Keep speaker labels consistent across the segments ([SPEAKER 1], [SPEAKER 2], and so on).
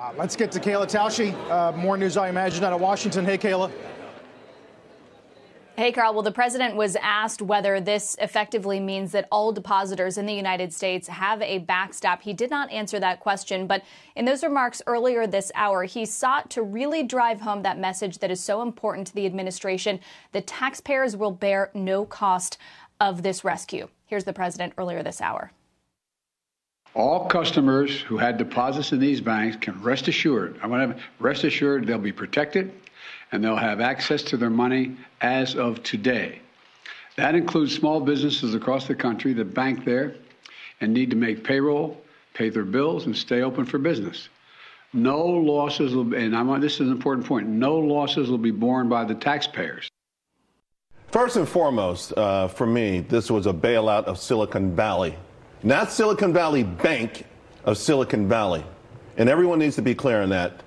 [SPEAKER 1] Uh, let's get to Kayla Tausche. Uh, more news, I imagine, out of Washington. Hey, Kayla.
[SPEAKER 2] Hey, Carl. Well, the president was asked whether this effectively means that all depositors in the United States have a backstop. He did not answer that question, but in those remarks earlier this hour, he sought to really drive home that message that is so important to the administration that taxpayers will bear no cost of this rescue. Here's the president earlier this hour.
[SPEAKER 3] All customers who had deposits in these banks can rest assured, I want to rest assured they'll be protected and they'll have access to their money as of today. That includes small businesses across the country that bank there and need to make payroll, pay their bills, and stay open for business. No losses will, and I this is an important point. No losses will be borne by the taxpayers.
[SPEAKER 4] First and foremost, uh, for me, this was a bailout of Silicon Valley, not Silicon Valley Bank, of Silicon Valley, and everyone needs to be clear on that.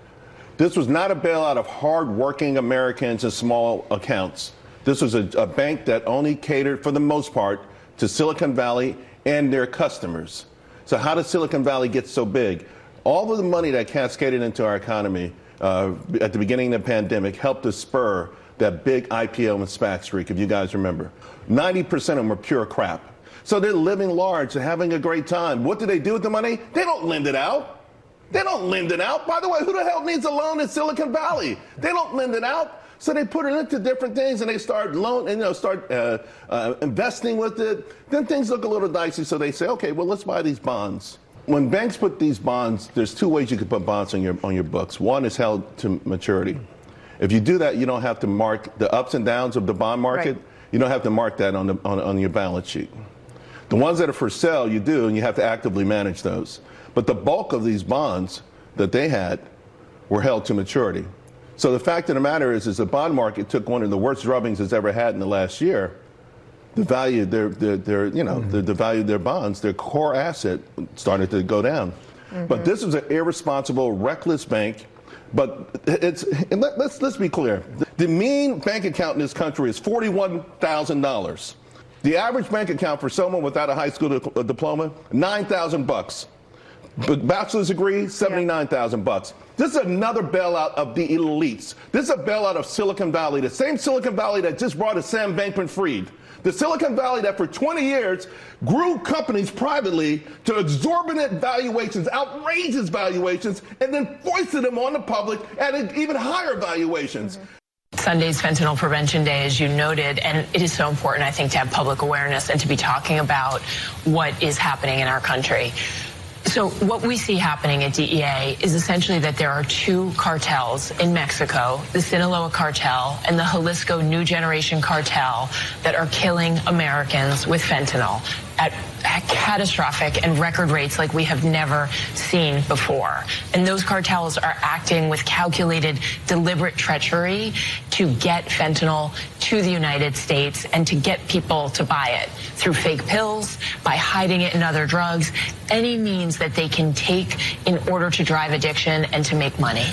[SPEAKER 4] This was not a bailout of hardworking Americans and small accounts. This was a, a, bank that only catered, for the most part, to Silicon Valley and their customers. So, how did Silicon Valley get so big? All of the money that cascaded into our economy uh, at the beginning of the pandemic helped to spur that big IPO and SPAC streak, if you guys remember. 90% of them were pure crap. So they're living large, they're having a great time. What do they do with the money? They don't lend it out. They don't lend it out. By the way, who the hell needs a loan in Silicon Valley? They don't lend it out. So they put it into different things and they start loan and you know start uh, uh, investing with it. Then things look a little dicey. So they say, okay, well let's buy these bonds. When banks put these bonds, there's two ways you can put bonds on your on your books. One is held to maturity. If you do that, you don't have to mark the ups and downs of the bond market. Right. You don't have to mark that on the on, on your balance sheet. The ones that are for sale, you do, and you have to actively manage those. But the bulk of these bonds that they had were held to maturity. So the fact of the matter is, is the bond market took one of the worst drubbings it's ever had in the last year. The value, their, their, their you know, mm-hmm. the, the, value of their bonds, their core asset started to go down. Mm-hmm. But this is an irresponsible, reckless bank. But it's let, let's let's be clear. The mean bank account in this country is forty-one thousand dollars. The average bank account for someone without a high school diploma, nine thousand bucks. Bachelor's degree, 79,000 bucks. This is another bailout of the elites. This is a bailout of Silicon Valley, the same Silicon Valley that just brought us Sam Bankman-Fried. The Silicon Valley that for 20 years grew companies privately to exorbitant valuations, outrageous valuations, and then foisted them on the public at even higher valuations. Mm-hmm.
[SPEAKER 5] Sunday's Fentanyl Prevention Day, as you noted, and it is so important, I think, to have public awareness and to be talking about what is happening in our country. So what we see happening at DEA is essentially that there are two cartels in Mexico, the Sinaloa cartel and the Jalisco New Generation cartel that are killing Americans with fentanyl at, at catastrophic and record rates like we have never seen before. And those cartels are acting with calculated, deliberate treachery to get fentanyl to the United States and to get people to buy it through fake pills, by hiding it in other drugs, any means that they can take in order to drive addiction and to make money.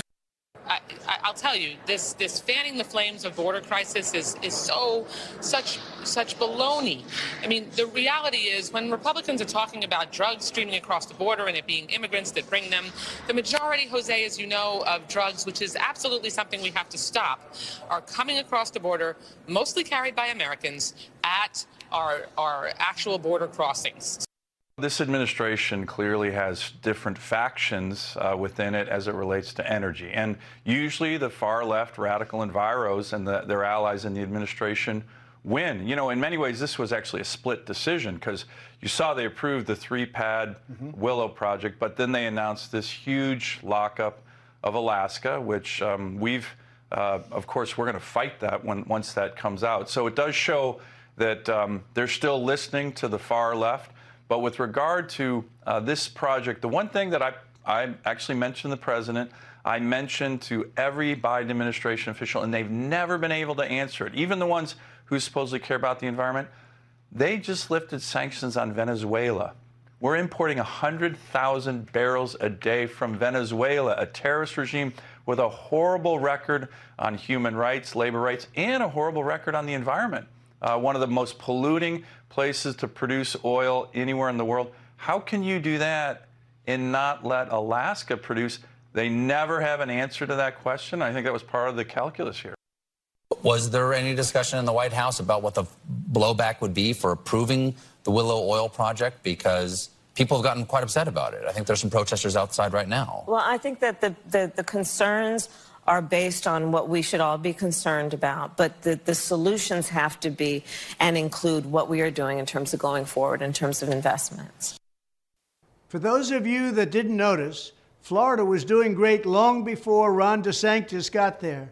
[SPEAKER 6] I'll tell you, this this fanning the flames of border crisis is is so such such baloney. I mean, the reality is when Republicans are talking about drugs streaming across the border and it being immigrants that bring them, the majority, Jose, as you know, of drugs, which is absolutely something we have to stop, are coming across the border, mostly carried by Americans at our our actual border crossings.
[SPEAKER 7] This administration clearly has different factions uh, within it as it relates to energy. And usually the far left radical enviros and the, their allies in the administration win. You know, in many ways, this was actually a split decision because you saw they approved the three pad mm-hmm. Willow project, but then they announced this huge lockup of Alaska, which um, we've, uh, of course, we're going to fight that when once that comes out. So it does show that um, they're still listening to the far left. But with regard to uh, this project, the one thing that I, I actually mentioned the president, I mentioned to every Biden administration official, and they've never been able to answer it, even the ones who supposedly care about the environment, they just lifted sanctions on Venezuela. We're importing 100,000 barrels a day from Venezuela, a terrorist regime with a horrible record on human rights, labor rights, and a horrible record on the environment uh, one of the most polluting places to produce oil anywhere in the world. How can you do that and not let Alaska produce They never have an answer to that question. I think that was part of the calculus here.
[SPEAKER 8] Was there any discussion in the White House about what the blowback would be for approving the Willow Oil project? Because people have gotten quite upset about it. I think there's some protesters outside right now.
[SPEAKER 9] Well, I think that the, the, the concerns are based on what we should all be concerned about, but the, the solutions have to be and include what we are doing in terms of going forward in terms of investments.
[SPEAKER 10] For those of you that didn't notice, Florida was doing great long before Ron DeSantis got there.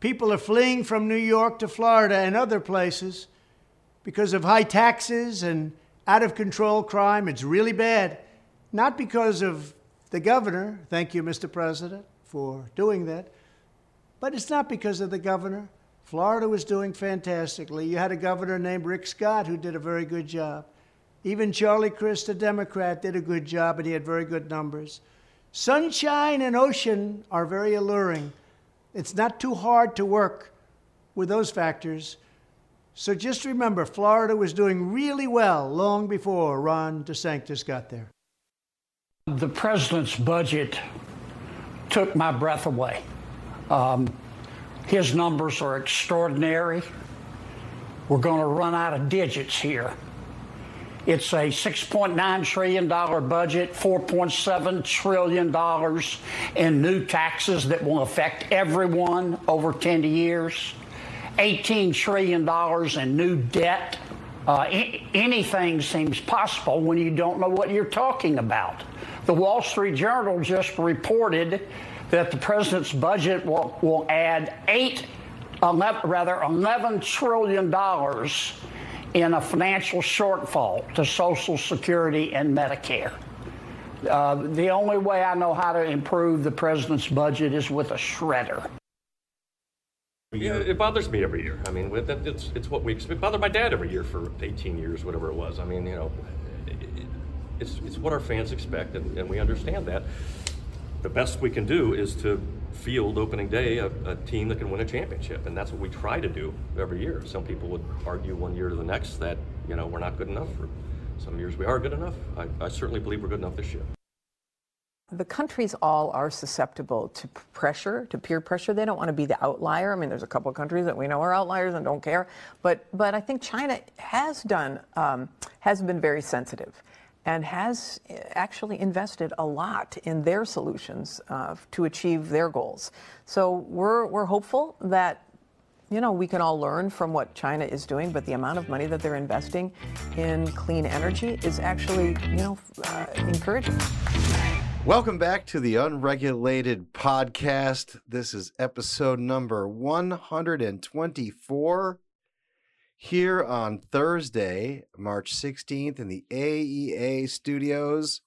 [SPEAKER 10] People are fleeing from New York to Florida and other places because of high taxes and out of control crime. It's really bad. Not because of the governor, thank you, Mr. President, for doing that, but it's not because of the governor. Florida was doing fantastically. You had a governor named Rick Scott who did a very good job. Even Charlie Crist, a Democrat, did a good job, and he had very good numbers. Sunshine and ocean are very alluring. It's not too hard to work with those factors. So just remember, Florida was doing really well long before Ron DeSantis got there.
[SPEAKER 11] The president's budget took my breath away. Um, his numbers are extraordinary. We're going to run out of digits here. It's a $6.9 trillion budget, $4.7 trillion in new taxes that will affect everyone over 10 years, $18 trillion in new debt. Uh, anything seems possible when you don't know what you're talking about. The Wall Street Journal just reported that the president's budget will, will add eight, 11, rather, $11 trillion in a financial shortfall to Social Security and Medicare. Uh, the only way I know how to improve the president's budget is with a shredder.
[SPEAKER 12] Yeah, it bothers me every year. I mean, it's it's what we it bothered my dad every year for 18 years, whatever it was. I mean, you know, it's it's what our fans expect, and, and we understand that the best we can do is to field opening day a, a, team that can win a championship, and that's what we try to do every year. Some people would argue one year to the next that you know we're not good enough. For some years we are good enough. I, I certainly believe we're good enough this year.
[SPEAKER 13] The countries all are susceptible to pressure, to peer pressure. They don't want to be the outlier. I mean, there's a couple of countries that we know are outliers and don't care, but but I think China has done um, has been very sensitive and has eh, actually invested a lot in their solutions uh, to achieve their goals. So we're, we're hopeful that you know, we can all learn from what China is doing, but the amount of money that they're investing in clean energy is actually, you know, uh, encouraging.
[SPEAKER 14] Welcome back to the Unregulated Podcast. This is episode number 124 here on Thursday, March 16th, in the AEA studios.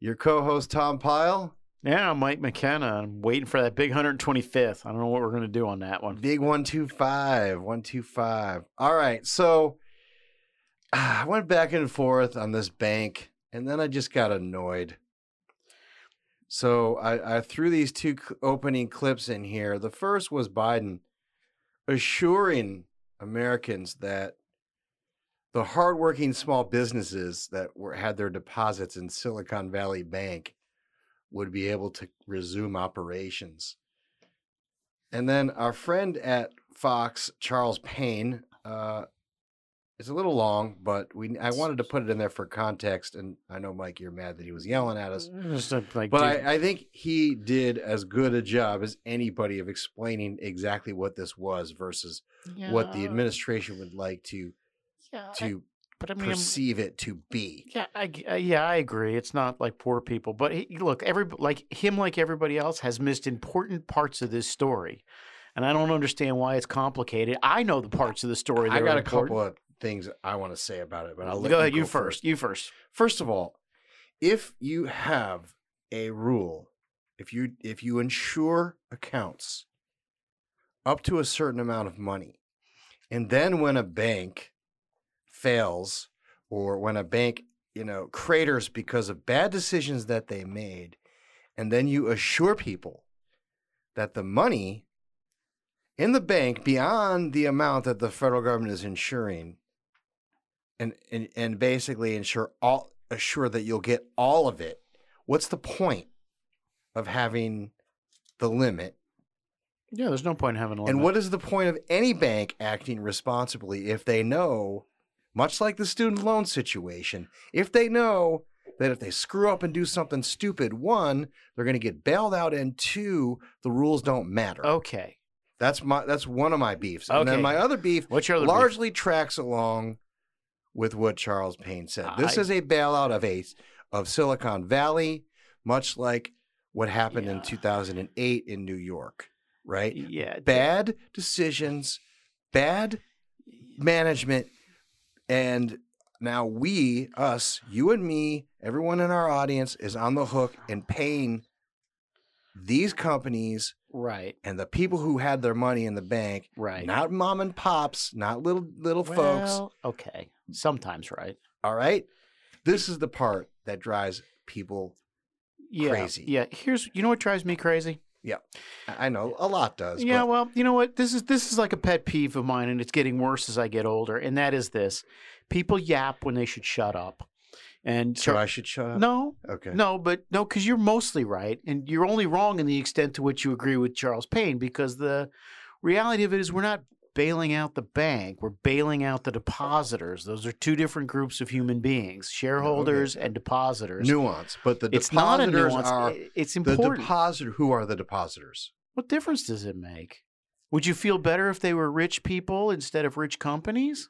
[SPEAKER 14] Your co host, Tom Pyle.
[SPEAKER 15] Yeah, Mike McKenna. I'm waiting for that big 125th. I don't know what we're going to do on that one.
[SPEAKER 14] Big 125. 125. All right. So I went back and forth on this bank, and then I just got annoyed. So I, I threw these two opening clips in here. The first was Biden assuring Americans that the hardworking small businesses that were had their deposits in Silicon Valley Bank would be able to resume operations. And then our friend at Fox, Charles Payne, uh, it's a little long, but we I wanted to put it in there for context. And I know, Mike, you're mad that he was yelling at us. like, but I, I, think he did as good a job as anybody of explaining exactly what this was versus yeah. what the administration would like to yeah, to I, I mean, perceive it to be.
[SPEAKER 15] Yeah, I, uh, yeah, I agree. It's not like poor people, but he, look, every like him, like everybody else, has missed important parts of this story and I don't understand why it's complicated. I know the parts of the story. That
[SPEAKER 14] I got
[SPEAKER 15] a
[SPEAKER 14] important. couple of things I want to say about it, but I'll let
[SPEAKER 15] go
[SPEAKER 14] you
[SPEAKER 15] ahead.
[SPEAKER 14] Go
[SPEAKER 15] you first. You first.
[SPEAKER 14] First of all, if you have a rule, if you if you insure accounts up to a certain amount of money, and then when a bank fails or when a bank you know craters because of bad decisions that they made, and then you assure people that the money in the bank beyond the amount that the federal government is insuring and and, and basically ensure all assure that you'll get all of it what's the point of having the limit.
[SPEAKER 15] Yeah, there's no point in having a limit.
[SPEAKER 14] And what is the point of any bank acting responsibly if they know, much like the student loan situation, if they know that if they screw up and do something stupid, one, they're going to get bailed out, and two, the rules don't matter.
[SPEAKER 15] Okay.
[SPEAKER 14] That's my that's one of my beefs. And then
[SPEAKER 15] Okay.
[SPEAKER 14] my other beef
[SPEAKER 15] What's your other beef?
[SPEAKER 14] largely tracks along with what Charles Payne said. This
[SPEAKER 15] I-
[SPEAKER 14] is a bailout of a of Silicon Valley, much like what happened in 2008 in New York, right?
[SPEAKER 15] Yeah.
[SPEAKER 14] Bad decisions, bad management, and now we, us, you and me, everyone in our audience is on the hook and paying these companies
[SPEAKER 15] Right.
[SPEAKER 14] and the people who had their money in the bank,
[SPEAKER 15] Right.
[SPEAKER 14] Not mom and pops, not little little folks.
[SPEAKER 15] Okay. Sometimes, right?
[SPEAKER 14] All right. This is the part that drives people
[SPEAKER 15] Yeah.
[SPEAKER 14] crazy.
[SPEAKER 15] Yeah. Here's you know what drives me crazy?
[SPEAKER 14] Yeah, I I know a lot does.
[SPEAKER 15] Yeah,
[SPEAKER 14] but
[SPEAKER 15] well, you know what? This is this is like a pet peeve of mine, and it's getting worse as I get older. And that is this: people yap when they should shut up. And
[SPEAKER 14] so I should shut up.
[SPEAKER 15] no,
[SPEAKER 14] Okay.
[SPEAKER 15] no, but no, because you're mostly right, and you're only wrong in the extent to which you agree with Charles Payne. Because the reality of it is, we're not bailing out the bank; we're bailing out the depositors. Those are two different groups of human beings: shareholders and depositors.
[SPEAKER 14] nuance, but the
[SPEAKER 15] It's not a
[SPEAKER 14] depositors
[SPEAKER 15] nuance.
[SPEAKER 14] are
[SPEAKER 15] it's
[SPEAKER 14] the depositor. Who are the depositors?
[SPEAKER 15] What difference does it make? Would you feel better if they were rich people instead of rich companies?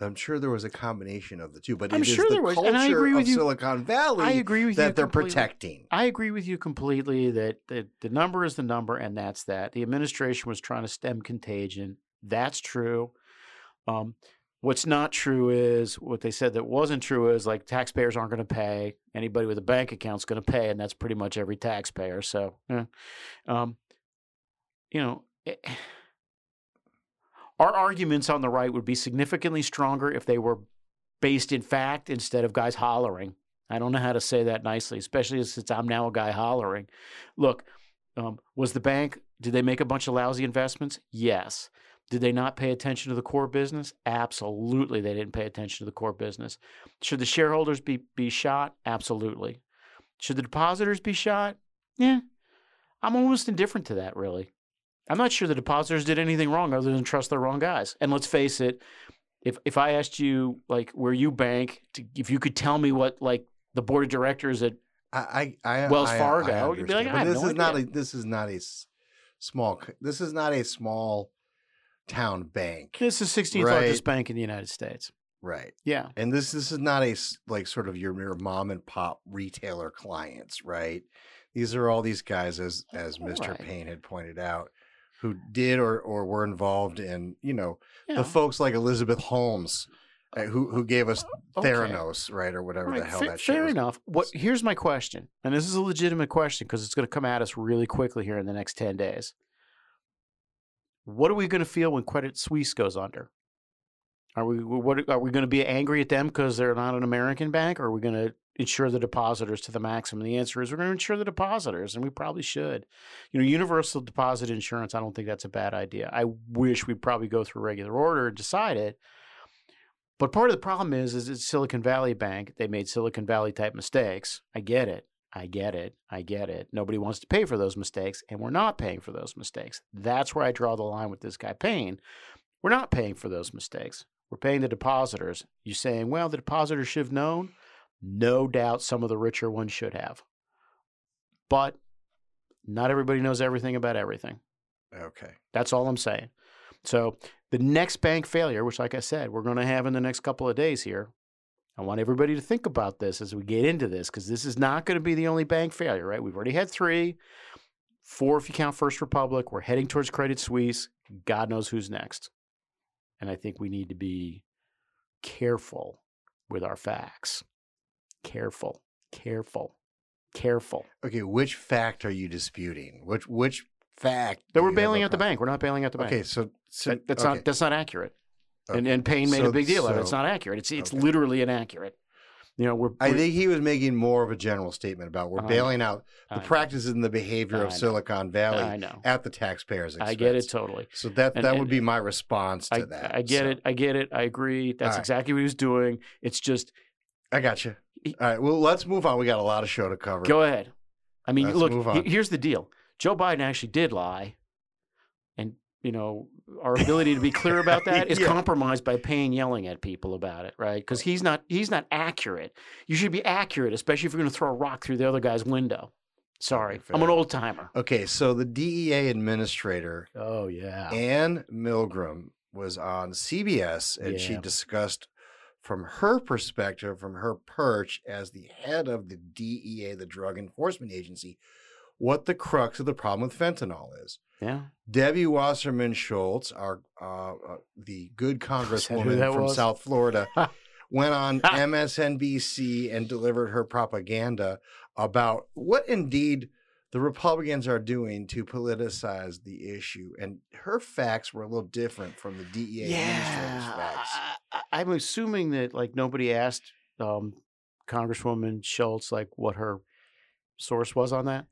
[SPEAKER 14] I'm sure there was a combination of the two, but
[SPEAKER 15] I'm
[SPEAKER 14] it is
[SPEAKER 15] sure
[SPEAKER 14] the
[SPEAKER 15] there was,
[SPEAKER 14] culture
[SPEAKER 15] and I agree with
[SPEAKER 14] of
[SPEAKER 15] you.
[SPEAKER 14] Silicon Valley.
[SPEAKER 15] I agree with
[SPEAKER 14] that
[SPEAKER 15] you
[SPEAKER 14] they're
[SPEAKER 15] completely.
[SPEAKER 14] protecting.
[SPEAKER 15] I agree with you completely that, that the number is the number, and that's that. The administration was trying to stem contagion. That's true. Um, what's not true is what they said that wasn't true is like taxpayers aren't going to pay. Anybody with a bank account's going to pay, and that's pretty much every taxpayer. So, yeah. um, you know. It, our arguments on the right would be significantly stronger if they were based in fact instead of guys hollering. I don't know how to say that nicely, especially since I'm now a guy hollering. Look, um, was the bank, did they make a bunch of lousy investments? Yes. Did they not pay attention to the core business? Absolutely, they didn't pay attention to the core business. Should the shareholders be, be shot? Absolutely. Should the depositors be shot? Yeah. I'm almost indifferent to that, really. I'm not sure the depositors did anything wrong other than trust the wrong guys. And let's face it, if if I asked you like where you bank, to, if you could tell me what like the board of directors at
[SPEAKER 14] I, I, I
[SPEAKER 15] Wells Fargo,
[SPEAKER 14] I
[SPEAKER 15] you'd be like. I
[SPEAKER 14] but this
[SPEAKER 15] no
[SPEAKER 14] is not a this is not a small. This is not a small town bank.
[SPEAKER 15] this is 16th
[SPEAKER 14] right?
[SPEAKER 15] largest bank in the United States.
[SPEAKER 14] Right.
[SPEAKER 15] Yeah.
[SPEAKER 14] And this this is not a like sort of your, your mom and pop retailer clients, right? These are all these guys, as as Mr.
[SPEAKER 15] Right.
[SPEAKER 14] Payne had pointed out, who did or or were involved in you know
[SPEAKER 15] Yeah.
[SPEAKER 14] the folks like Elizabeth Holmes, uh, who who gave us
[SPEAKER 15] Okay.
[SPEAKER 14] Theranos, right, or whatever the hell
[SPEAKER 15] fa-
[SPEAKER 14] that shit
[SPEAKER 15] fair
[SPEAKER 14] was.
[SPEAKER 15] enough. What here's my question, and this is a legitimate question because it's going to come at us really quickly here in the next ten days. What are we going to feel when Credit Suisse goes under? Are we what are we going to be angry at them because they're not an American bank, or are we going to insure the depositors to the maximum? The answer is we're going to insure the depositors, and we probably should. You know, universal deposit insurance. I don't think that's a bad idea. I wish we'd probably go through regular order and decide it. But part of the problem is, is it's Silicon Valley Bank. They made Silicon Valley type mistakes. I get it. I get it. I get it. Nobody wants to pay for those mistakes, and we're not paying for those mistakes. That's where I draw the line with this guy Payne. We're not paying for those mistakes. We're paying the depositors. You saying, well, the depositors should have known? No doubt some of the richer ones should have. But not everybody knows everything about everything.
[SPEAKER 14] Okay.
[SPEAKER 15] That's all I'm saying. So the next bank failure, which, like I said, we're going to have in the next couple of days here, I want everybody to think about this as we get into this because this is not going to be the only bank failure, right? We've already had three, four if you count First Republic. We're heading towards Credit Suisse. God knows who's next. And I think we need to be careful with our facts. Careful, careful, careful.
[SPEAKER 14] Okay, which fact are you disputing? Which which fact?
[SPEAKER 15] That we're bailing out the bank. We're not bailing out the bank.
[SPEAKER 14] Okay, so, so
[SPEAKER 15] That- that's
[SPEAKER 14] okay.
[SPEAKER 15] not that's not accurate. And
[SPEAKER 14] Okay.
[SPEAKER 15] and Payne made
[SPEAKER 14] So-
[SPEAKER 15] a big deal out of it. It's not accurate. It's it's
[SPEAKER 14] okay.
[SPEAKER 15] literally inaccurate. You know, we're,
[SPEAKER 14] I
[SPEAKER 15] we're-
[SPEAKER 14] think he was making more of a general statement about we're
[SPEAKER 15] I
[SPEAKER 14] bailing out
[SPEAKER 15] I
[SPEAKER 14] the practices and the behavior
[SPEAKER 15] I
[SPEAKER 14] of. Silicon Valley
[SPEAKER 15] I know.
[SPEAKER 14] at the taxpayers' expense.
[SPEAKER 15] I get it totally.
[SPEAKER 14] So that
[SPEAKER 15] And-
[SPEAKER 14] that
[SPEAKER 15] and-
[SPEAKER 14] would be my response to
[SPEAKER 15] I,
[SPEAKER 14] that.
[SPEAKER 15] I get
[SPEAKER 14] So,
[SPEAKER 15] it. I get it. I agree. That's
[SPEAKER 14] All right.
[SPEAKER 15] exactly what he was doing. It's just
[SPEAKER 14] I got you. All right. Well, let's move on. We got a lot of show to cover.
[SPEAKER 15] go ahead. I mean,
[SPEAKER 14] Let's
[SPEAKER 15] look,
[SPEAKER 14] move
[SPEAKER 15] he- here's the deal. Joe Biden actually did lie. And, you know, our ability to be clear about that is
[SPEAKER 14] Yeah.
[SPEAKER 15] compromised by paying yelling at people about it, right? Because he's not he's not accurate. You should be accurate, especially if you're going to throw a rock through the other guy's window. Sorry, I'm an old timer.
[SPEAKER 14] Okay, so the DEA administrator,
[SPEAKER 15] Oh yeah,
[SPEAKER 14] Ann Milgram, was on CBS and she discussed from her perspective, from her perch as the head of the DEA, the Drug Enforcement Agency, what the crux of the problem with fentanyl is.
[SPEAKER 15] Yeah.
[SPEAKER 14] Debbie Wasserman Schultz, our uh, uh, the good congresswoman from
[SPEAKER 15] was?
[SPEAKER 14] South Florida, went on MSNBC and delivered her propaganda about what indeed the Republicans are doing to politicize the issue. And her facts were a little different from the DEA administrator's facts.
[SPEAKER 15] I'm assuming that like nobody asked um, Congresswoman Schultz like what her source was on that.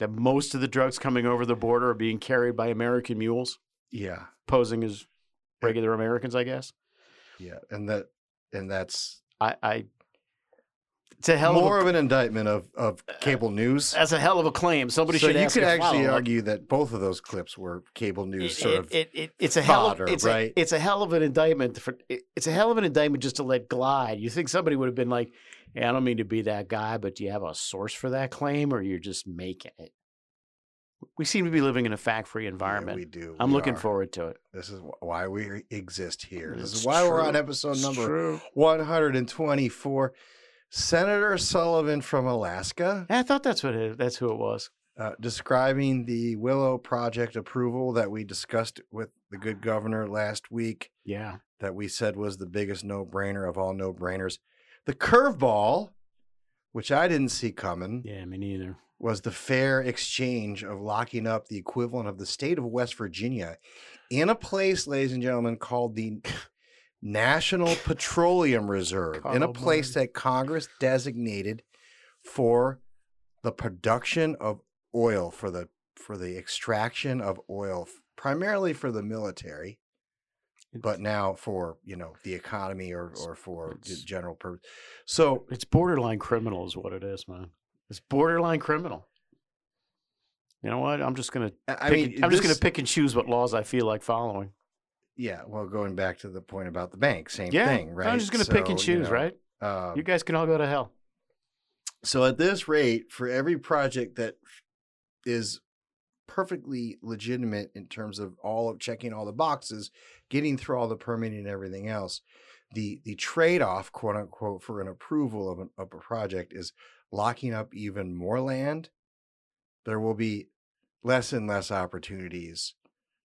[SPEAKER 15] That most of the drugs coming over the border are being carried by American mules,
[SPEAKER 14] Yeah,
[SPEAKER 15] posing as regular Americans, I guess.
[SPEAKER 14] yeah, and that and that's
[SPEAKER 15] I, I it's a hell
[SPEAKER 14] more
[SPEAKER 15] of,
[SPEAKER 14] of, an indictment of of uh, cable news.
[SPEAKER 15] a, that's a hell of a claim. Somebody
[SPEAKER 14] so
[SPEAKER 15] should
[SPEAKER 14] you could
[SPEAKER 15] a
[SPEAKER 14] actually
[SPEAKER 15] follow-up.
[SPEAKER 14] argue that both of those clips were cable news
[SPEAKER 15] It-
[SPEAKER 14] sort
[SPEAKER 15] it-
[SPEAKER 14] of
[SPEAKER 15] it- it- it's a hell of,
[SPEAKER 14] fodder,
[SPEAKER 15] it's
[SPEAKER 14] right?
[SPEAKER 15] A, it's a hell of an indictment for it- it's a hell of an indictment just to let glide. You think somebody would have been like, "Hey, I don't mean to be that guy, but do you have a source for that claim, or you're just making it?" We seem to be living in a fact-free environment.
[SPEAKER 14] we do.
[SPEAKER 15] I'm
[SPEAKER 14] We
[SPEAKER 15] looking
[SPEAKER 14] are.
[SPEAKER 15] forward to it.
[SPEAKER 14] This is why we exist here. This is why we're on episode
[SPEAKER 15] It's
[SPEAKER 14] number
[SPEAKER 15] true.
[SPEAKER 14] 124. Senator Sullivan from Alaska
[SPEAKER 15] I thought that's what it, that's who it was.
[SPEAKER 14] uh, describing the Willow Project approval that we discussed with the good governor last week,
[SPEAKER 15] Yeah.
[SPEAKER 14] that we said was the biggest no brainer of all no brainers. The curveball, which I didn't see coming,
[SPEAKER 15] Yeah, me neither.
[SPEAKER 14] was the fair exchange of locking up the equivalent of the state of West Virginia in a place, ladies and gentlemen, called the National Petroleum Reserve, in a oh,
[SPEAKER 15] Carl
[SPEAKER 14] place that Congress designated for the production of oil for the for the extraction of oil primarily for the military but now for you know the economy or or for the general purpose so
[SPEAKER 15] It's borderline criminal, is what it is, man. It's borderline criminal. You know what? I'm just gonna.
[SPEAKER 14] I
[SPEAKER 15] pick
[SPEAKER 14] mean,
[SPEAKER 15] and- I'm just gonna pick and choose what laws I feel like following.
[SPEAKER 14] Yeah, well, going back to the point about the bank, same
[SPEAKER 15] Yeah,
[SPEAKER 14] thing, right?
[SPEAKER 15] I'm just gonna pick and
[SPEAKER 14] So, you
[SPEAKER 15] choose,
[SPEAKER 14] know,
[SPEAKER 15] right?
[SPEAKER 14] Um,
[SPEAKER 15] you guys can all go to hell.
[SPEAKER 14] so at this rate, for every project that is perfectly legitimate in terms of all of checking all the boxes, getting through all the permitting and everything else, the the trade off, quote unquote, for an approval of, an, of a project is locking up even more land. There will be less and less opportunities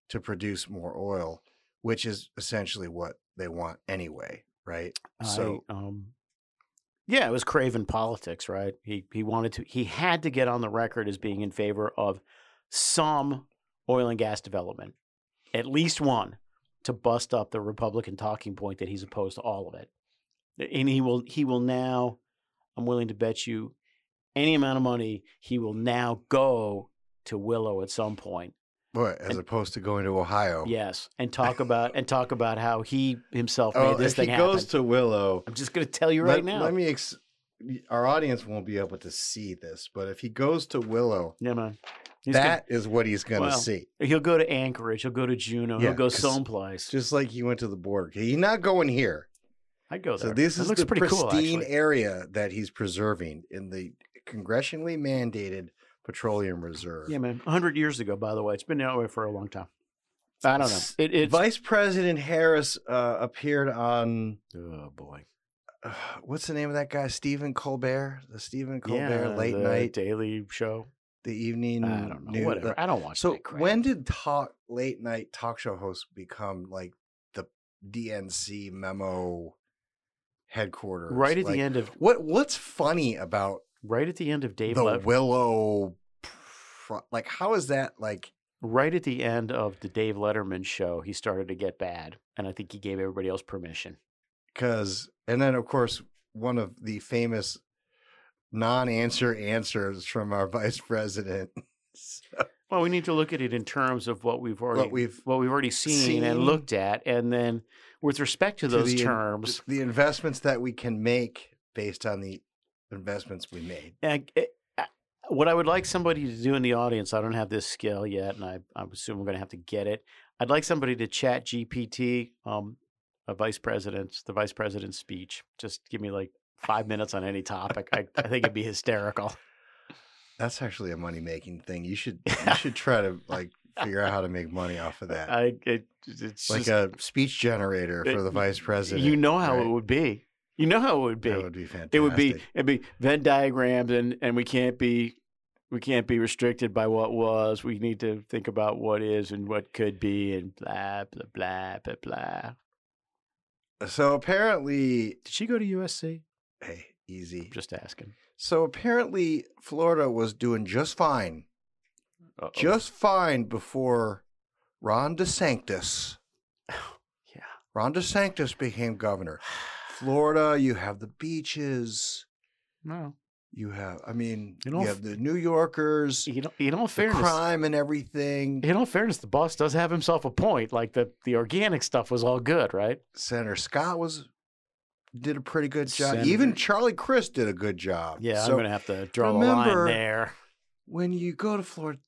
[SPEAKER 14] to produce more oil, which is essentially what they want anyway, right? So
[SPEAKER 15] um, yeah, it was Craven politics, right? He he wanted to. He had to get on the record as being in favor of some oil and gas development, at least one, to bust up the Republican talking point that he's opposed to all of it. And he will he will now. I'm willing to bet you any amount of money he will now go to Willow at some point
[SPEAKER 14] What, as opposed to going to Ohio?
[SPEAKER 15] Yes, and talk about and talk about how he himself
[SPEAKER 14] Oh,
[SPEAKER 15] made this
[SPEAKER 14] if
[SPEAKER 15] thing
[SPEAKER 14] he goes to Willow,
[SPEAKER 15] I'm just going to tell you
[SPEAKER 14] let,
[SPEAKER 15] right now.
[SPEAKER 14] Let me. Ex- our audience won't be able to see this, but if he goes to Willow,
[SPEAKER 15] yeah, man. He's
[SPEAKER 14] that is what he's going to
[SPEAKER 15] well,
[SPEAKER 14] see.
[SPEAKER 15] He'll go to Anchorage. He'll go to Juneau.
[SPEAKER 14] Yeah,
[SPEAKER 15] he'll go someplace.
[SPEAKER 14] Just like he went to the border. He's not going here.
[SPEAKER 15] I'd go there.
[SPEAKER 14] So this
[SPEAKER 15] That
[SPEAKER 14] is
[SPEAKER 15] looks
[SPEAKER 14] the
[SPEAKER 15] cool,
[SPEAKER 14] pristine
[SPEAKER 15] actually.
[SPEAKER 14] area that he's preserving in the congressionally mandated petroleum reserve.
[SPEAKER 15] Yeah, man. hundred years ago, by the way, it's been that way for a long time. I don't know. It, it's
[SPEAKER 14] Vice President Harris uh, appeared on
[SPEAKER 15] oh boy,
[SPEAKER 14] uh, what's the name of that guy? Stephen Colbert, the Stephen Colbert
[SPEAKER 15] yeah,
[SPEAKER 14] late
[SPEAKER 15] the
[SPEAKER 14] night,
[SPEAKER 15] Daily Show.
[SPEAKER 14] the evening.
[SPEAKER 15] I don't know.
[SPEAKER 14] news-
[SPEAKER 15] Whatever. I don't watch
[SPEAKER 14] So
[SPEAKER 15] that crap.
[SPEAKER 14] when did talk late night talk show hosts become like the DNC memo headquarters?
[SPEAKER 15] Right at the end of
[SPEAKER 14] what what's funny about
[SPEAKER 15] right at the end of Dave
[SPEAKER 14] the Willow? pro- Like how is that like?
[SPEAKER 15] right at the end of the Dave Letterman show, he started to get bad, and I think he gave everybody else permission.
[SPEAKER 14] Because and then of course one of the famous non-answer answers from our vice president. So-
[SPEAKER 15] Well, we need to look at it in terms of what we've already what
[SPEAKER 14] we've
[SPEAKER 15] what we've already seen, and looked at, and then with respect to
[SPEAKER 14] to
[SPEAKER 15] those
[SPEAKER 14] the
[SPEAKER 15] terms,
[SPEAKER 14] the investments that we can make based on the investments we made.
[SPEAKER 15] I, what I would like somebody to do in the audience, I don't have this skill yet, and I, I assume we're going to have to get it. I'd like somebody to chat GPT um, a vice president's the vice president's speech. Just give me like five minutes on any topic. I, I think it'd be hysterical.
[SPEAKER 14] That's actually a money making thing. You should you should try to like figure out how to make money off of that.
[SPEAKER 15] I it, it's
[SPEAKER 14] like
[SPEAKER 15] just-
[SPEAKER 14] a speech generator for the vice president.
[SPEAKER 15] You know how
[SPEAKER 14] right?
[SPEAKER 15] it would be. You know how it would be.
[SPEAKER 14] That would be fantastic.
[SPEAKER 15] It would be it'd be Venn diagrams, and and we can't be we can't be restricted by what was. We need to think about what is and what could be, and blah blah blah blah blah.
[SPEAKER 14] So apparently,
[SPEAKER 15] did she go to USC?
[SPEAKER 14] Hey, easy.
[SPEAKER 15] Just asking.
[SPEAKER 14] So apparently, Florida was doing just fine, just fine before Ron DeSantis.
[SPEAKER 15] yeah,
[SPEAKER 14] Ron DeSantis became governor. Florida, you have the beaches.
[SPEAKER 15] No,
[SPEAKER 14] you have. I mean,
[SPEAKER 15] You
[SPEAKER 14] you, have the New Yorkers.
[SPEAKER 15] You know, in all
[SPEAKER 14] the
[SPEAKER 15] fairness,
[SPEAKER 14] crime and everything.
[SPEAKER 15] In all fairness, the boss does have himself a point. Like the the organic stuff was all good, right?
[SPEAKER 14] Senator Scott was did a pretty good job.
[SPEAKER 15] Senator-
[SPEAKER 14] Even Charlie Crist did a good job.
[SPEAKER 15] Yeah,
[SPEAKER 14] so I'm
[SPEAKER 15] gonna have to draw the
[SPEAKER 14] remember,
[SPEAKER 15] line there.
[SPEAKER 14] When you go to Florida,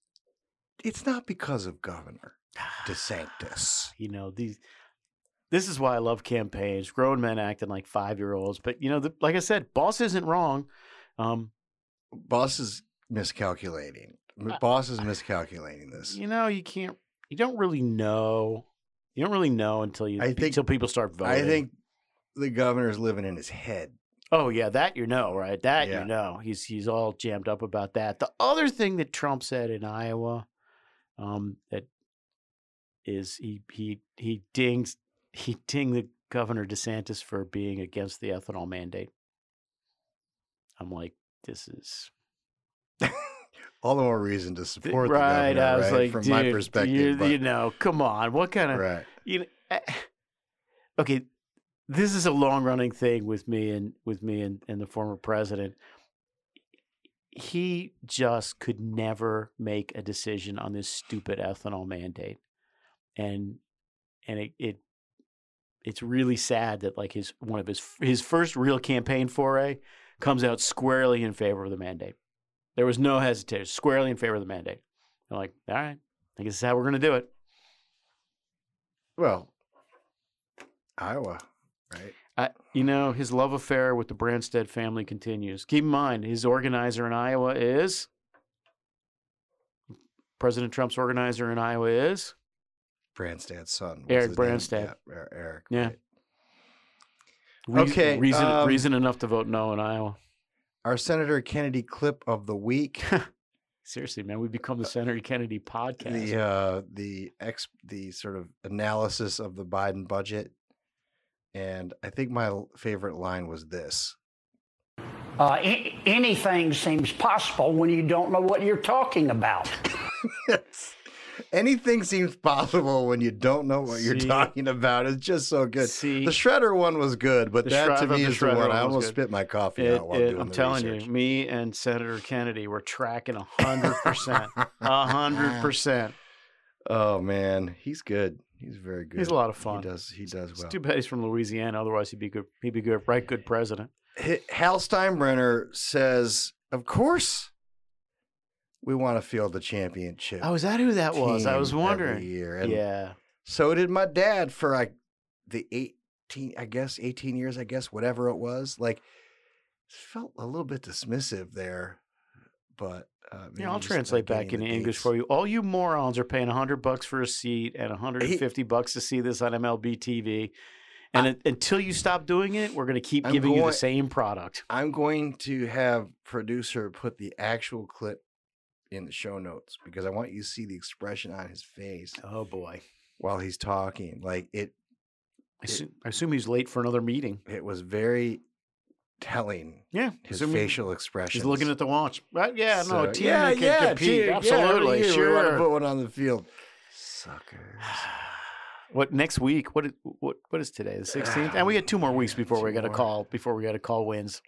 [SPEAKER 14] it's not because of Governor DeSantis.
[SPEAKER 15] You know these. This is why I love campaigns. Grown men acting like five year olds, but you know, the, like I said, boss isn't wrong. Um,
[SPEAKER 14] boss is miscalculating. M- Boss is miscalculating this.
[SPEAKER 15] You know, you can't. You don't really know. You don't really know until you
[SPEAKER 14] I think-
[SPEAKER 15] until people start voting.
[SPEAKER 14] I think the governor's living in his head.
[SPEAKER 15] Oh yeah, that you know, right? That
[SPEAKER 14] Yeah.
[SPEAKER 15] you know. He's he's all jammed up about that. The other thing that Trump said in Iowa, um, that is he he he dings he dinged the governor DeSantis for being against the ethanol mandate. I'm like, this is
[SPEAKER 14] All the more reason to support
[SPEAKER 15] right.
[SPEAKER 14] the governor,
[SPEAKER 15] I was
[SPEAKER 14] right?
[SPEAKER 15] like,
[SPEAKER 14] from
[SPEAKER 15] dude,
[SPEAKER 14] my perspective.
[SPEAKER 15] you,
[SPEAKER 14] but-
[SPEAKER 15] you know, come on, what kind of
[SPEAKER 14] Right.
[SPEAKER 15] You know, eh, okay, this is a long running thing with me and with me and, and the former president. He just could never make a decision on this stupid ethanol mandate, and and it, it it's really sad that like his one of his his first real campaign foray comes out squarely in favor of the mandate. There was no hesitation, squarely in favor of the mandate. They're like, all right, I guess this is how we're going to do it.
[SPEAKER 14] Well, Iowa, right?
[SPEAKER 15] I, you know, his love affair with the Branstad family continues. Keep in mind, his organizer in Iowa is President Trump's organizer in Iowa is
[SPEAKER 14] Branstad's son.
[SPEAKER 15] Eric
[SPEAKER 14] his?
[SPEAKER 15] Branstad.
[SPEAKER 14] Yeah, Er- Eric.
[SPEAKER 15] Yeah.
[SPEAKER 14] right.
[SPEAKER 15] Reason-
[SPEAKER 14] Okay,
[SPEAKER 15] reason
[SPEAKER 14] um,
[SPEAKER 15] reason enough to vote no in Iowa.
[SPEAKER 14] Our Senator Kennedy clip of the week.
[SPEAKER 15] Seriously, man, we've become the Senator Kennedy podcast.
[SPEAKER 14] the uh, the ex the sort of analysis of the Biden budget, and I think my favorite line was this.
[SPEAKER 11] Uh, a- anything seems possible when you don't know what you're talking about.
[SPEAKER 14] Anything seems possible when you don't know what you're talking about. It's just so good.
[SPEAKER 15] See?
[SPEAKER 14] the shredder one was good, but
[SPEAKER 15] The
[SPEAKER 14] that to me
[SPEAKER 15] the
[SPEAKER 14] is the one. I almost
[SPEAKER 15] good.
[SPEAKER 14] spit my coffee
[SPEAKER 15] It-
[SPEAKER 14] out while
[SPEAKER 15] it-
[SPEAKER 14] doing
[SPEAKER 15] I'm telling
[SPEAKER 14] research.
[SPEAKER 15] you, me and Senator Kennedy were tracking a hundred percent, a hundred percent.
[SPEAKER 14] Oh man, he's good. He's very good.
[SPEAKER 15] He's a lot of fun.
[SPEAKER 14] He does. He does
[SPEAKER 15] It's
[SPEAKER 14] well.
[SPEAKER 15] too bad he's from Louisiana. Otherwise, he'd be good. He'd be good, right? Good president.
[SPEAKER 14] Hal Steinbrenner says, "Of course, we want to field the championship."
[SPEAKER 15] Oh, is that who that was? I was wondering.
[SPEAKER 14] year. And
[SPEAKER 15] Yeah.
[SPEAKER 14] So did my dad for like the eighteen, I guess, eighteen years, I guess, whatever it was. Like, felt a little bit dismissive there, but uh,
[SPEAKER 15] Yeah, I'll translate back into English
[SPEAKER 14] dates.
[SPEAKER 15] for you. All you morons are paying 100 bucks for a seat and 150 bucks to see this on MLB TV. And it- until you stop doing it, we're going to keep
[SPEAKER 14] I'm
[SPEAKER 15] giving you the same product.
[SPEAKER 14] I'm going to have producer put the actual clip in the show notes because I want you to see the expression on his face.
[SPEAKER 15] Oh boy.
[SPEAKER 14] While he's talking, like it,
[SPEAKER 15] I assume, I assume he's late for another meeting.
[SPEAKER 14] it was very telling.
[SPEAKER 15] Yeah,
[SPEAKER 14] his facial expression.
[SPEAKER 15] He's looking at the watch. Right? Yeah, no, a team
[SPEAKER 14] yeah, yeah,
[SPEAKER 15] compete.
[SPEAKER 14] team-
[SPEAKER 15] Absolutely,
[SPEAKER 14] year we want to put one on the field. Suckers.
[SPEAKER 15] What next week? What is, what what is today? The 16th, and we got two more weeks before we got a call before we got a call wins.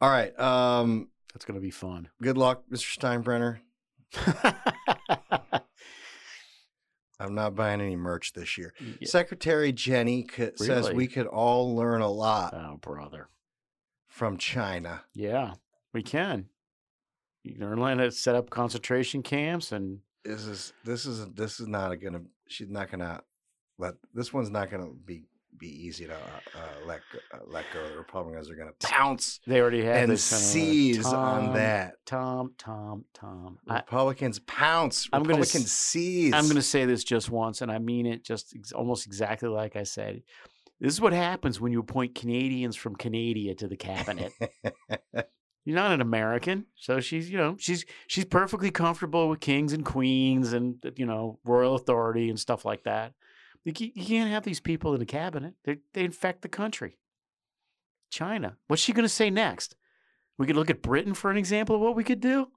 [SPEAKER 14] All right. Um,
[SPEAKER 15] That's going to be fun.
[SPEAKER 14] good luck, Mr. Steinbrenner. I'm not buying any merch this year.
[SPEAKER 15] Yeah.
[SPEAKER 14] Secretary Jenny c- says we could all learn a lot
[SPEAKER 15] Oh, brother.
[SPEAKER 14] from China.
[SPEAKER 15] Yeah, we can. You're going to set up concentration camps and
[SPEAKER 14] This is this is this is not gonna. She's not gonna let. This one's not gonna be be easy to uh, uh, let go, uh, let go. The Republicans are gonna pounce.
[SPEAKER 15] They already have
[SPEAKER 14] and
[SPEAKER 15] this kind of, uh,
[SPEAKER 14] seize on that.
[SPEAKER 15] Tom, Tom, Tom. I-
[SPEAKER 14] Republicans pounce.
[SPEAKER 15] I'm gonna
[SPEAKER 14] Republicans seize.
[SPEAKER 15] I'm going to say this just once, and I mean it just ex- almost exactly like I said. This is what happens when you appoint Canadians from Canada to the cabinet. You're not an American, so she's you know she's she's perfectly comfortable with kings and queens and you know royal authority and stuff like that. You can't have these people in the cabinet; they they infect the country. China, what's she going to say next? We could look at Britain for an example of what we could do.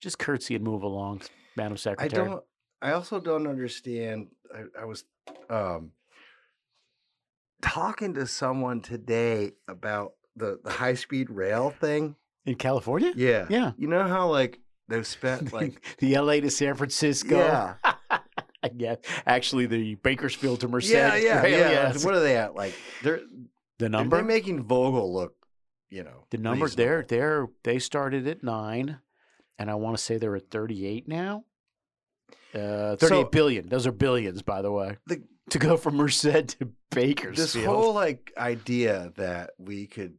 [SPEAKER 15] Just curtsy and move along, Madam Secretary.
[SPEAKER 14] I don't. I also don't understand. I, I was um, talking to someone today about the the high speed rail thing
[SPEAKER 15] in California.
[SPEAKER 14] Yeah,
[SPEAKER 15] Yeah.
[SPEAKER 14] You know how like they've spent like
[SPEAKER 15] the LA to San Francisco.
[SPEAKER 14] Yeah.
[SPEAKER 15] yeah. Actually, the Bakersfield to Merced.
[SPEAKER 14] yeah, yeah, yeah.
[SPEAKER 15] yes.
[SPEAKER 14] What are they at? Like they're
[SPEAKER 15] The number?
[SPEAKER 14] They're making Vogtle look, you know,
[SPEAKER 15] The number
[SPEAKER 14] reasonable.
[SPEAKER 15] They're they started at nine, and I want to say they're at thirty-eight now. Uh, thirty-eight billion.
[SPEAKER 14] So-
[SPEAKER 15] Those are billions, by the way.
[SPEAKER 14] The-
[SPEAKER 15] to go from Merced to Bakersfield.
[SPEAKER 14] This whole like idea that we could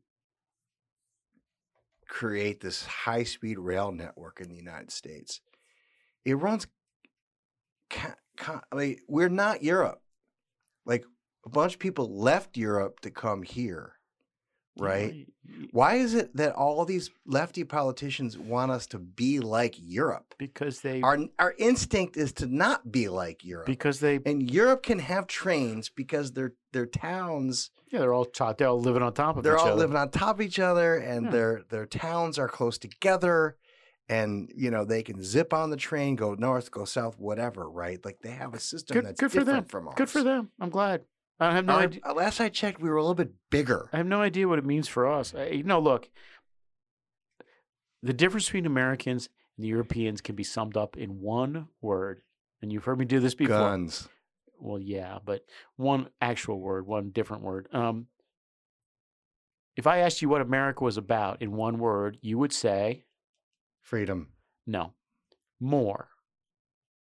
[SPEAKER 14] create this high speed rail network in the United States, it runs. Ca- like we're not Europe. Like a bunch of people left Europe to come here, right? Why is it that all these lefty politicians want us to be like Europe?
[SPEAKER 15] Because they
[SPEAKER 14] our our instinct is to not be like Europe.
[SPEAKER 15] because they
[SPEAKER 14] and Europe can have trains because their their towns
[SPEAKER 15] yeah they're all they're all living on top of each other.
[SPEAKER 14] they're all
[SPEAKER 15] other.
[SPEAKER 14] living on top of each other and
[SPEAKER 15] Yeah.
[SPEAKER 14] their their towns are close together and you know they can zip on the train go north go south whatever right like they have a system
[SPEAKER 15] Good,
[SPEAKER 14] that's
[SPEAKER 15] good for
[SPEAKER 14] different
[SPEAKER 15] them.
[SPEAKER 14] from ours
[SPEAKER 15] Good for them. I'm glad. I have no
[SPEAKER 14] Our-
[SPEAKER 15] idea.
[SPEAKER 14] uh, last i checked we were a little bit bigger
[SPEAKER 15] I have no idea what it means for us. Uh, You know, look, the difference between Americans and the Europeans can be summed up in one word, and you've heard me do this before.
[SPEAKER 14] guns
[SPEAKER 15] Well, yeah, but one actual word, one different word. Um, if I asked you what America was about in one word, you would say
[SPEAKER 14] freedom
[SPEAKER 15] no, more.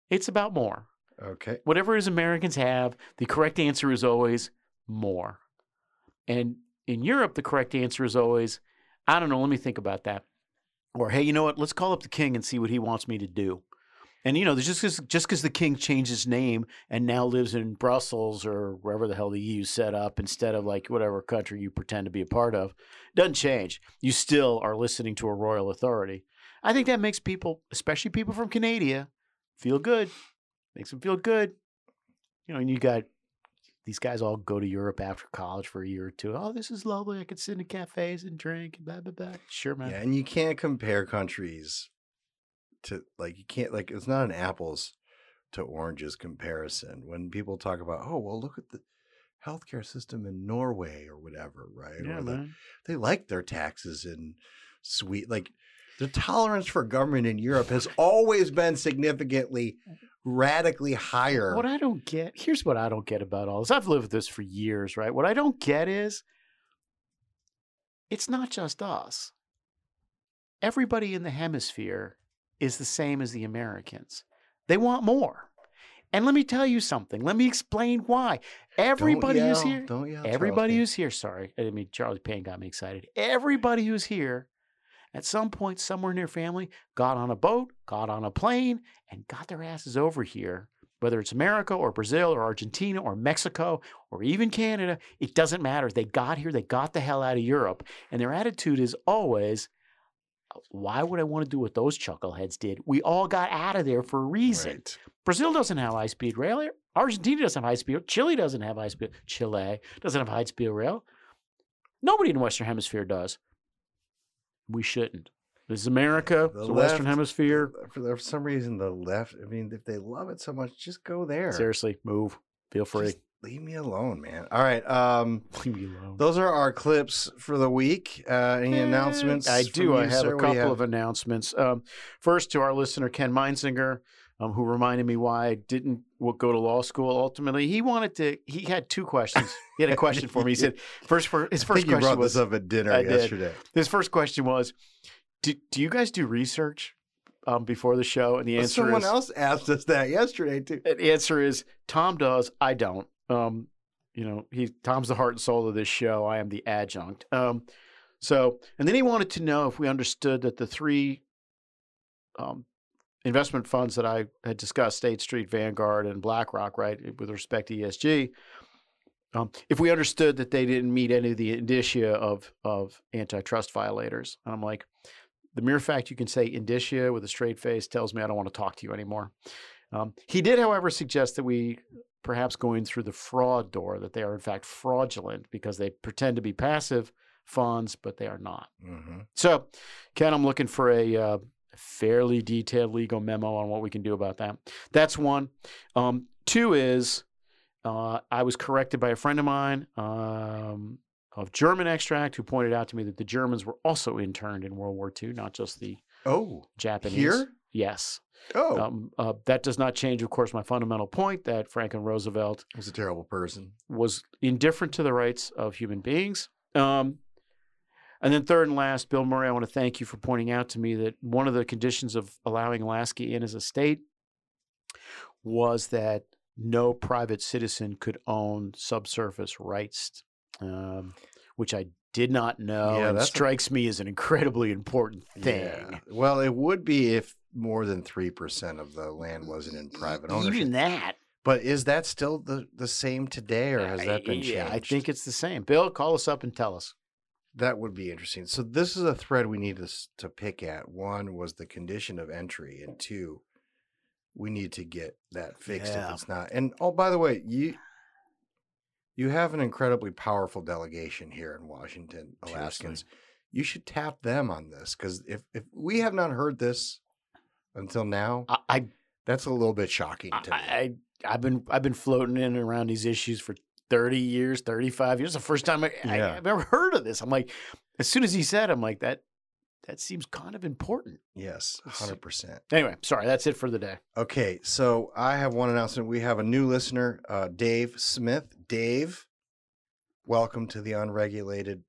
[SPEAKER 15] It's about more.
[SPEAKER 14] okay
[SPEAKER 15] Whatever is Americans have, the correct answer is always more. And in Europe, the correct answer is always, I don't know, let me think about that. Or, hey, you know what? Let's call up the king and see what he wants me to do. And, you know, just because just 'cause the king changed his name and now lives in Brussels or wherever the hell the EU set up instead of like whatever country you pretend to be a part of, doesn't change. You still are listening to a royal authority. I think that makes people, especially people from Canada, feel good. Makes them feel good. You know, and you got these guys all go to Europe after college for a year or two. Oh, this is lovely. I could sit in cafes and drink and blah blah blah. Sure, man.
[SPEAKER 14] yeah and you can't compare countries to like you can't like it's not an apples to oranges comparison when people talk about oh well look at the healthcare system in norway or whatever right
[SPEAKER 15] Yeah,
[SPEAKER 14] or the,
[SPEAKER 15] man.
[SPEAKER 14] they like their taxes in sweet like the tolerance for government in europe has always been significantly radically higher
[SPEAKER 15] What I don't get, here's what I don't get about all this. I've lived with this for years, right? What I don't get is it's not just us. Everybody in the hemisphere is the same as the Americans. They want more. And let me tell you something. Let me explain why. Everybody who's
[SPEAKER 14] yell.
[SPEAKER 15] here,
[SPEAKER 14] Don't yell,
[SPEAKER 15] everybody
[SPEAKER 14] Charles
[SPEAKER 15] who's here, sorry, I mean Charlie Payne got me excited. Everybody who's here at some point somewhere in their family got on a boat, got on a plane, and got their asses over here. Whether it's America or Brazil or Argentina or Mexico or even Canada, it doesn't matter. They got here, they got the hell out of Europe. And their attitude is always, why would I want to do what those chuckleheads did? We all got out of there for a reason. Brazil doesn't have high speed rail. Argentina doesn't have high speed. Chile doesn't have high speed. Chile doesn't have high speed rail. Nobody in the Western Hemisphere does. We shouldn't. This is America.
[SPEAKER 14] The
[SPEAKER 15] It's the Western Hemisphere.
[SPEAKER 14] for, for some reason the left i mean if they love it so much just go there
[SPEAKER 15] Seriously, move. Feel free.
[SPEAKER 14] Just leave me alone man all right um
[SPEAKER 15] Leave me alone.
[SPEAKER 14] those are our clips for the week uh any announcements
[SPEAKER 15] I
[SPEAKER 14] from
[SPEAKER 15] do. I
[SPEAKER 14] you,
[SPEAKER 15] have
[SPEAKER 14] sir?
[SPEAKER 15] a
[SPEAKER 14] What do you
[SPEAKER 15] couple
[SPEAKER 14] have?
[SPEAKER 15] of announcements. Um, first, to our listener Ken Meinsinger, um, who reminded me why I didn't go to law school. Ultimately, he wanted to. He had two questions. He had a question for me. He said, first for his first question
[SPEAKER 14] brought
[SPEAKER 15] was
[SPEAKER 14] up at dinner
[SPEAKER 15] I did.
[SPEAKER 14] yesterday
[SPEAKER 15] His first question was, Do, do you guys do research um, before the show? And the
[SPEAKER 14] Well,
[SPEAKER 15] answer
[SPEAKER 14] Someone
[SPEAKER 15] is
[SPEAKER 14] else asked us that yesterday too.
[SPEAKER 15] The answer is Tom does. I don't. Um, you know, he Tom's the heart and soul of this show. I am the adjunct. Um, so, and then he wanted to know if we understood that the three um, investment funds that I had discussed, State Street, Vanguard, and BlackRock, right, with respect to ESG, um, if we understood that they didn't meet any of the indicia of of antitrust violators, and I'm like, the mere fact you can say indicia with a straight face tells me I don't want to talk to you anymore. Um, he did, however, suggest that we perhaps going through the fraud door, that they are in fact fraudulent because they pretend to be passive funds, but they are not.
[SPEAKER 14] Mm-hmm.
[SPEAKER 15] So, Ken, I'm looking for a uh, fairly detailed legal memo on what we can do about that. That's one. Um, two is uh, I was corrected by a friend of mine um, of German extract who pointed out to me that the Germans were also interned in World War II, not just the
[SPEAKER 14] Oh,
[SPEAKER 15] Japanese.
[SPEAKER 14] here?
[SPEAKER 15] Yes.
[SPEAKER 14] Oh.
[SPEAKER 15] Um, uh, that does not change, of course, my fundamental point that Franklin Roosevelt
[SPEAKER 14] was a terrible person,
[SPEAKER 15] was indifferent to the rights of human beings. Um, and then third and last, Bill Murray, I want to thank you for pointing out to me that one of the conditions of allowing Alaska in as a state was that no private citizen could own subsurface rights, um, which I did not know.
[SPEAKER 14] Yeah,
[SPEAKER 15] and
[SPEAKER 14] that's a-
[SPEAKER 15] strikes me as an incredibly important thing.
[SPEAKER 14] Yeah. Well, it would be if more than three percent of the land wasn't in private ownership.
[SPEAKER 15] Even that.
[SPEAKER 14] But is that still the, the same today, or has that been changed?
[SPEAKER 15] Yeah, I think it's the same. Bill, call us up and tell us.
[SPEAKER 14] That would be interesting. So this is a thread we need to to pick at. One was the condition of entry, and two, we need to get that fixed
[SPEAKER 15] Yeah.
[SPEAKER 14] if it's not. And oh, by the way, you you have an incredibly powerful delegation here in Washington, Alaskans. You should tap them on this because if if we have not heard this until now,
[SPEAKER 15] I, I
[SPEAKER 14] that's a little bit shocking to me.
[SPEAKER 15] I, I've been I've been floating in and around these issues for 30 years, 35 years. The first time I, I,
[SPEAKER 14] Yeah.
[SPEAKER 15] have ever heard of this. I'm like, as soon as he said, I'm like, that that seems kind of important.
[SPEAKER 14] Yes, hundred percent.
[SPEAKER 15] Anyway, sorry, that's it for the day.
[SPEAKER 14] Okay, so I have one announcement. We have a new listener, uh, Dave Smith. Dave, welcome to the Unregulated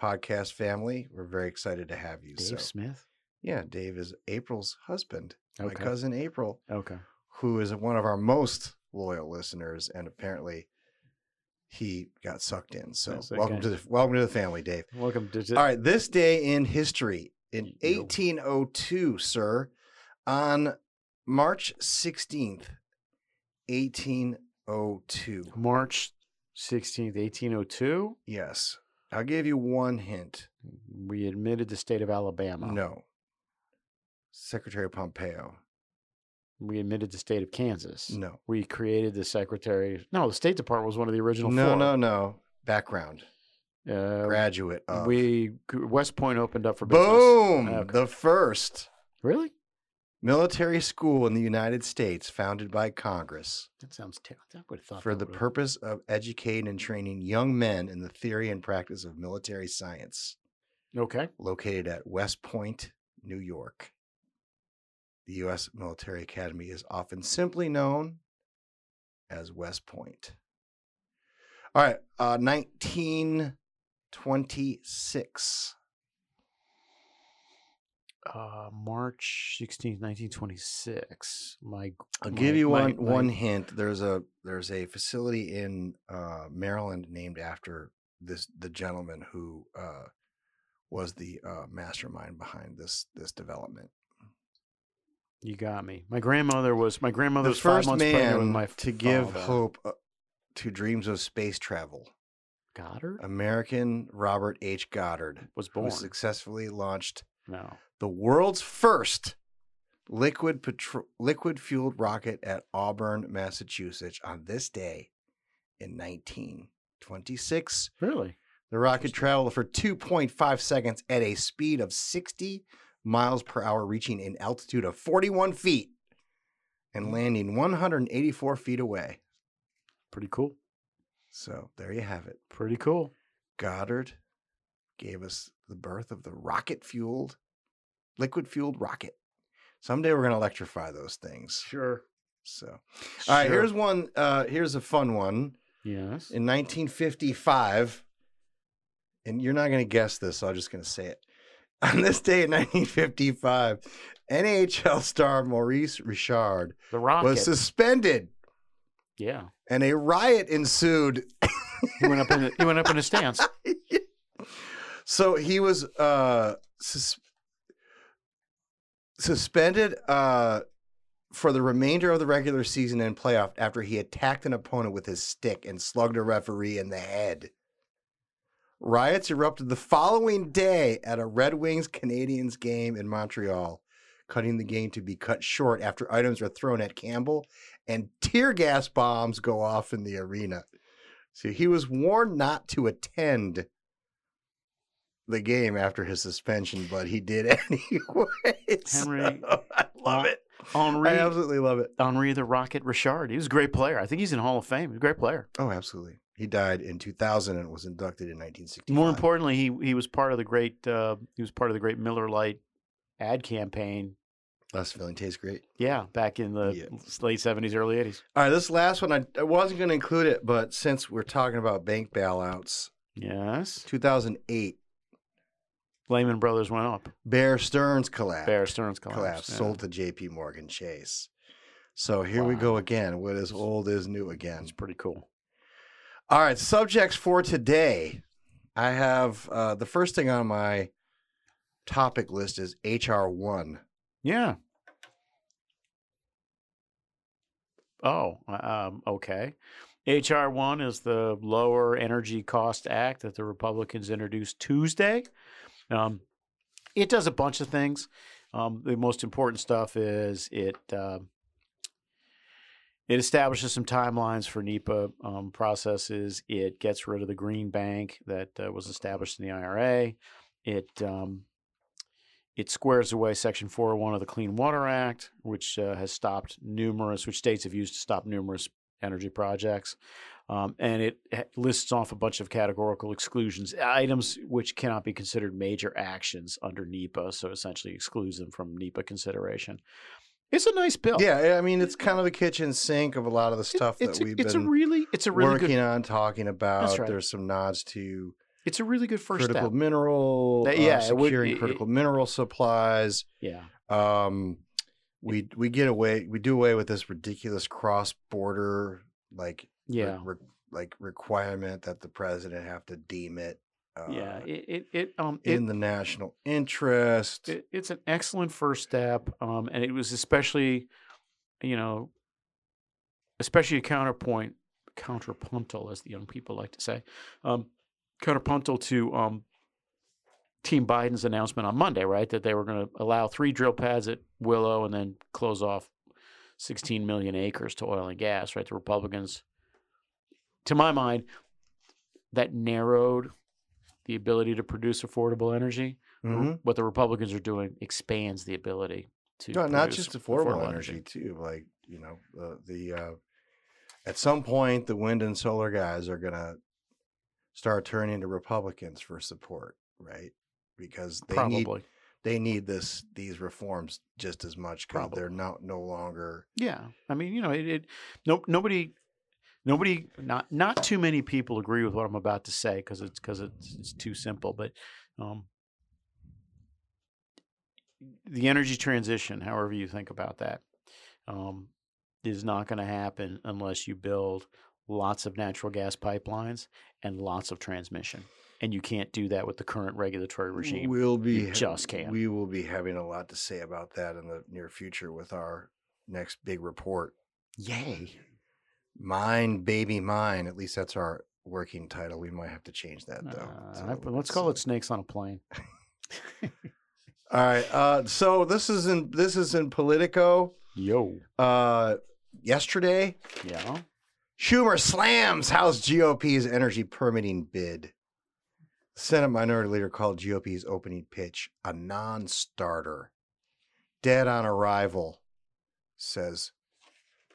[SPEAKER 14] Podcast family. We're very excited to have you.
[SPEAKER 15] Dave
[SPEAKER 14] so,
[SPEAKER 15] Smith.
[SPEAKER 14] yeah, Dave is April's husband, my cousin April,
[SPEAKER 15] Okay.
[SPEAKER 14] who is one of our most loyal listeners, and apparently he got sucked in. So,
[SPEAKER 15] That's
[SPEAKER 14] welcome
[SPEAKER 15] okay.
[SPEAKER 14] to the welcome to the family, Dave.
[SPEAKER 15] Welcome to.
[SPEAKER 14] All right, this day in history in 1802, sir, on March 16th, 1802.
[SPEAKER 15] March 16th, 1802.
[SPEAKER 14] Yes. I'll give you one hint.
[SPEAKER 15] We admitted the state of Alabama.
[SPEAKER 14] No. Secretary Pompeo.
[SPEAKER 15] We admitted the state of Kansas.
[SPEAKER 14] No.
[SPEAKER 15] We created the secretary. No, the State Department was one of the original
[SPEAKER 14] No,
[SPEAKER 15] four.
[SPEAKER 14] no, no. Background.
[SPEAKER 15] Uh,
[SPEAKER 14] Graduate of.
[SPEAKER 15] We West Point opened up for business.
[SPEAKER 14] Boom!
[SPEAKER 15] Okay.
[SPEAKER 14] The first
[SPEAKER 15] Really?
[SPEAKER 14] military school in the United States founded by Congress
[SPEAKER 15] That sounds terrible. I would have thought
[SPEAKER 14] for
[SPEAKER 15] that
[SPEAKER 14] the purpose of educating and training young men in the theory and practice of military science.
[SPEAKER 15] Okay.
[SPEAKER 14] located at West Point, New York. The U.S. Military Academy is often simply known as West Point. All right, uh, 1926.
[SPEAKER 15] Uh, March 16th, 1926. My,
[SPEAKER 14] I'll
[SPEAKER 15] my-
[SPEAKER 14] give you
[SPEAKER 15] my-
[SPEAKER 14] one
[SPEAKER 15] my-
[SPEAKER 14] one hint. There's a there's a facility in uh, Maryland named after this the gentleman who uh, was the uh, mastermind behind this this development.
[SPEAKER 15] You got me. My grandmother was my grandmother
[SPEAKER 14] the
[SPEAKER 15] was five
[SPEAKER 14] first
[SPEAKER 15] months pregnant with
[SPEAKER 14] man
[SPEAKER 15] my
[SPEAKER 14] to give
[SPEAKER 15] father.
[SPEAKER 14] hope uh, to dreams of space travel.
[SPEAKER 15] Goddard
[SPEAKER 14] American Robert H. Goddard
[SPEAKER 15] was
[SPEAKER 14] who
[SPEAKER 15] born.
[SPEAKER 14] successfully launched
[SPEAKER 15] No.
[SPEAKER 14] the world's first liquid petro- liquid fueled rocket at Auburn, Massachusetts on this day in 1926.
[SPEAKER 15] Really?
[SPEAKER 14] The rocket traveled for 2.5 seconds at a speed of 60 miles per hour, reaching an altitude of 41 feet and landing 184 feet away.
[SPEAKER 15] Pretty cool.
[SPEAKER 14] So there you have it.
[SPEAKER 15] Pretty cool.
[SPEAKER 14] Goddard gave us the birth of the rocket fueled, liquid fueled rocket. Someday we're going to electrify those things.
[SPEAKER 15] Sure.
[SPEAKER 14] So, all right,
[SPEAKER 15] Sure.
[SPEAKER 14] here's one. Uh, here's a fun one.
[SPEAKER 15] Yes.
[SPEAKER 14] In 1955, and you're not going to guess this, so I'm just going to say it. On this day in 1955, NHL star Maurice Richard
[SPEAKER 15] The Rocket.
[SPEAKER 14] was suspended,
[SPEAKER 15] yeah.
[SPEAKER 14] and a riot ensued.
[SPEAKER 15] He went up in the, he went up in a stance.
[SPEAKER 14] So he was uh, sus- suspended uh, for the remainder of the regular season and playoff after he attacked an opponent with his stick and slugged a referee in the head. Riots erupted the following day at a Red Wings Canadiens game in Montreal, cutting the game to be cut short after items are thrown at Campbell and tear gas bombs go off in the arena. So he was warned not to attend the game after his suspension, but he did anyway.
[SPEAKER 15] Henry,
[SPEAKER 14] So, I love uh, it.
[SPEAKER 15] Henri,
[SPEAKER 14] I absolutely love it.
[SPEAKER 15] Henri the Rocket Richard. He was a great player. I think he's in Hall of Fame. He's a great player.
[SPEAKER 14] Oh, absolutely. He died in 2000 and was inducted in 1960.
[SPEAKER 15] More importantly, he he was part of the great uh, he was part of the great Miller Lite ad campaign.
[SPEAKER 14] Less feeling tastes great.
[SPEAKER 15] Yeah, back in the late seventies, early eighties.
[SPEAKER 14] All right, this last one, I, I wasn't going to include it, but since we're talking about bank bailouts,
[SPEAKER 15] Yes,
[SPEAKER 14] 2008,
[SPEAKER 15] Lehman Brothers went up.
[SPEAKER 14] Bear Stearns collapsed.
[SPEAKER 15] Bear Stearns collapsed,
[SPEAKER 14] collapsed,
[SPEAKER 15] yeah.
[SPEAKER 14] sold to J.P. Morgan Chase. So here we go again. What is old is new again. It's
[SPEAKER 15] pretty cool.
[SPEAKER 14] All right, subjects for today. I have uh, the first thing on my topic list is HR one.
[SPEAKER 15] Yeah. Oh, um, okay. HR one is the Lower Energy Cost Act that the Republicans introduced Tuesday. Um, it does a bunch of things. Um, the most important stuff is it um it establishes some timelines for NEPA um, processes. It gets rid of the green bank that uh, was established in the IRA. It um, it squares away Section 401 of the Clean Water Act, which uh, has stopped numerous, which states have used to stop numerous energy projects. Um, and it lists off a bunch of categorical exclusions, items which cannot be considered major actions under NEPA. So essentially excludes them from NEPA consideration. It's a nice bill.
[SPEAKER 14] Yeah, I mean it's kind of the kitchen sink of a lot of the stuff
[SPEAKER 15] it's
[SPEAKER 14] that
[SPEAKER 15] a-
[SPEAKER 14] we've
[SPEAKER 15] it's a
[SPEAKER 14] been
[SPEAKER 15] really- it's a really
[SPEAKER 14] working
[SPEAKER 15] good-
[SPEAKER 14] on, talking about.
[SPEAKER 15] right.
[SPEAKER 14] There's some nods to
[SPEAKER 15] It's a really good first
[SPEAKER 14] critical
[SPEAKER 15] step.
[SPEAKER 14] mineral,
[SPEAKER 15] That-
[SPEAKER 14] uh,
[SPEAKER 15] yeah, it would-
[SPEAKER 14] securing
[SPEAKER 15] it-
[SPEAKER 14] critical mineral supplies.
[SPEAKER 15] Yeah.
[SPEAKER 14] Um, we we get away, we do away with this ridiculous cross border like
[SPEAKER 15] Yeah.
[SPEAKER 14] re- like requirement that the president have to deem it. Uh,
[SPEAKER 15] yeah, it it, it um
[SPEAKER 14] in
[SPEAKER 15] it,
[SPEAKER 14] the national interest.
[SPEAKER 15] it, it's an excellent first step, um, and it was especially, you know, especially a counterpoint, counterpuntal, as the young people like to say, um, counterpuntal to um, Team Biden's announcement on Monday, right, that they were going to allow three drill pads at Willow and then close off 16 million acres to oil and gas, right? The Republicans, to my mind, that narrowed the ability to produce affordable energy.
[SPEAKER 14] Mhm.
[SPEAKER 15] What the Republicans are doing expands the ability to
[SPEAKER 14] No, not just affordable, energy, too. Like you know, uh, the uh, at some point the wind and solar guys are gonna start turning to Republicans for support, right? Because they need they need this these reforms just as much because they're not no longer
[SPEAKER 15] Yeah, I mean, you know, it, it no nobody nobody not not too many people agree with what I'm about to say because it's because it's it's too simple, but um, the energy transition, however you think about that, um, is not going to happen unless you build lots of natural gas pipelines and lots of transmission. And you can't do that with the current regulatory regime.
[SPEAKER 14] We'll be
[SPEAKER 15] You just can't.
[SPEAKER 14] We will be having a lot to say about that in the near future with our next big report.
[SPEAKER 15] Yay!
[SPEAKER 14] Mine, baby, mine. At least that's our working title. We might have to change that though.
[SPEAKER 15] Uh,
[SPEAKER 14] So
[SPEAKER 15] let's call it snakes on a plane.
[SPEAKER 14] All right. Uh, so this is in this is in Politico.
[SPEAKER 15] Yo.
[SPEAKER 14] Uh, yesterday.
[SPEAKER 15] Yeah.
[SPEAKER 14] Schumer slams House GOP's energy permitting bid. Senate Minority Leader called GOP's opening pitch a non-starter. Dead on arrival, says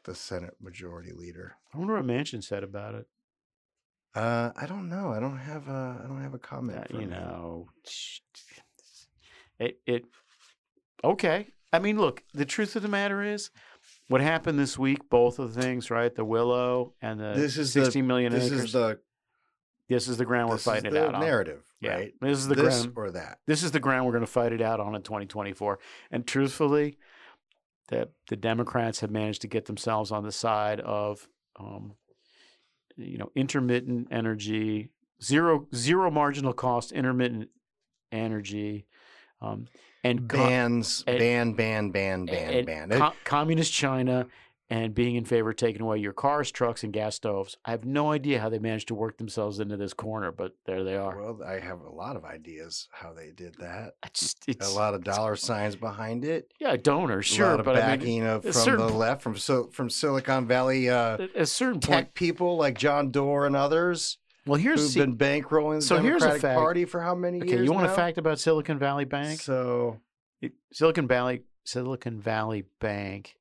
[SPEAKER 14] the Senate Majority Leader.
[SPEAKER 15] I wonder what Manchin said about it.
[SPEAKER 14] Uh, I don't know. I don't have a. I don't have a comment.
[SPEAKER 15] Uh, you know, it it okay. I mean, look, the truth of the matter is, what happened this week, both of the things, right? The Willow and the
[SPEAKER 14] this is
[SPEAKER 15] sixteen
[SPEAKER 14] the,
[SPEAKER 15] million
[SPEAKER 14] This
[SPEAKER 15] acres.
[SPEAKER 14] is the
[SPEAKER 15] This is the ground we're fighting it out on.
[SPEAKER 14] narrative,
[SPEAKER 15] Yeah,
[SPEAKER 14] right?
[SPEAKER 15] This is the
[SPEAKER 14] This
[SPEAKER 15] ground
[SPEAKER 14] or that.
[SPEAKER 15] This is the ground we're going to fight it out on in 2024. And truthfully, the the Democrats have managed to get themselves on the side of, um, you know, intermittent energy, zero zero marginal cost intermittent energy, um, and
[SPEAKER 14] Bans, ban, ban, ban, ban, ban.
[SPEAKER 15] co- communist China and being in favor of taking away your cars, trucks, and gas stoves. I have no idea how they managed to work themselves into this corner, but there they are.
[SPEAKER 14] Well, I have a lot of ideas how they did that.
[SPEAKER 15] Just,
[SPEAKER 14] a lot of dollar signs behind it.
[SPEAKER 15] Yeah, donors, sure, a
[SPEAKER 14] lot of
[SPEAKER 15] but I mean,
[SPEAKER 14] backing of from
[SPEAKER 15] certain
[SPEAKER 14] the left, from Sil- from Silicon Valley uh,
[SPEAKER 15] a certain
[SPEAKER 14] tech
[SPEAKER 15] point,
[SPEAKER 14] people like John Doerr and others.
[SPEAKER 15] Well, here's
[SPEAKER 14] who've
[SPEAKER 15] see-
[SPEAKER 14] been bankrolling the
[SPEAKER 15] so here's a fact.
[SPEAKER 14] Party for how many
[SPEAKER 15] okay,
[SPEAKER 14] years?
[SPEAKER 15] you want
[SPEAKER 14] now?
[SPEAKER 15] a fact about Silicon Valley Bank?
[SPEAKER 14] So
[SPEAKER 15] Silicon Valley Silicon Valley Bank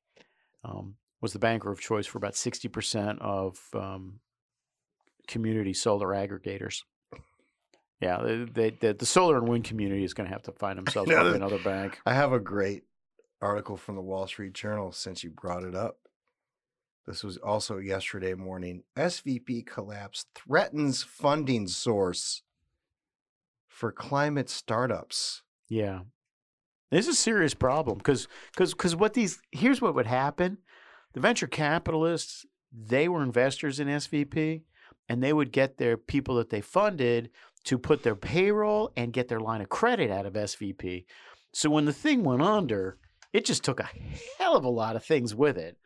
[SPEAKER 15] um, was the banker of choice for about sixty percent of um, community solar aggregators. Yeah, they, they, the, the solar and wind community is going to have to find themselves
[SPEAKER 14] know
[SPEAKER 15] another bank.
[SPEAKER 14] I have a great article from the Wall Street Journal since you brought it up. This was also yesterday morning. SVB collapse threatens funding source for climate startups.
[SPEAKER 15] Yeah. This is a serious problem because because because what these here's what would happen. The venture capitalists, they were investors in SVB and they would get their people that they funded to put their payroll and get their line of credit out of SVB. So when the thing went under, it just took a hell of a lot of things with it.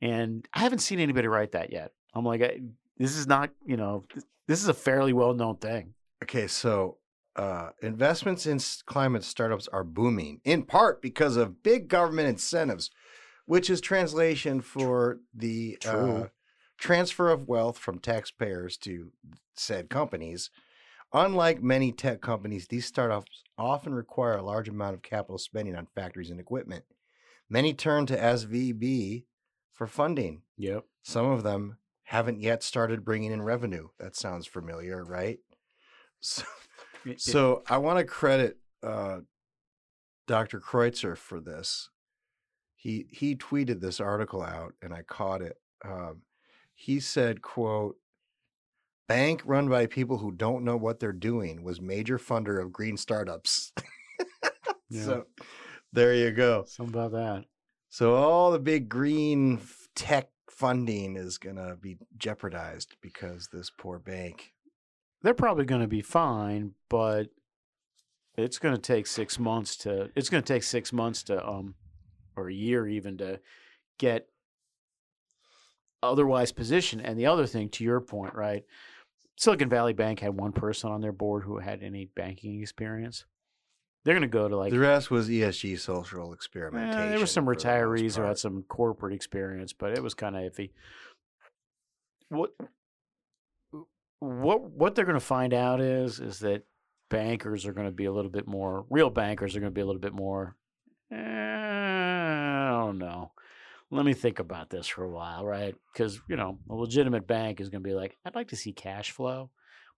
[SPEAKER 15] And I haven't seen anybody write that yet. I'm like, I, this is not, you know, this is a fairly well known thing.
[SPEAKER 14] Okay, so uh, investments in climate startups are booming in part because of big government incentives, which is translation for the uh, transfer of wealth from taxpayers to said companies. Unlike many tech companies, these startups often require a large amount of capital spending on factories and equipment. Many turn to SVB for funding.
[SPEAKER 15] Yep.
[SPEAKER 14] Some of them haven't yet started bringing in revenue. That sounds familiar, right? So, so I want to credit uh, Dr. Kreutzer for this. He he tweeted this article out, and I caught it. Um, he said, "quote Bank run by people who don't know what they're doing was major funder of green startups."
[SPEAKER 15] Yeah.
[SPEAKER 14] So there you go.
[SPEAKER 15] Something about that.
[SPEAKER 14] So all the big green tech funding is going to be jeopardized because this poor bank.
[SPEAKER 15] they're probably going to be fine, but it's going to take six months to. It's going to take six months to, um, or a year even to get otherwise positioned. And the other thing, to your point, right? Silicon Valley Bank had one person on their board who had any banking experience. They're going to go to like
[SPEAKER 14] the rest was ESG social
[SPEAKER 15] Eh,
[SPEAKER 14] experimentation.
[SPEAKER 15] there were some
[SPEAKER 14] for the most
[SPEAKER 15] retirees who had some corporate experience, but it was kind of iffy. What what what they're going to find out is is that bankers are going to be a little bit more real bankers are going to be a little bit more. Eh, I don't know. Let me think about this for a while, right? Because you know a legitimate bank is going to be like, I'd like to see cash flow,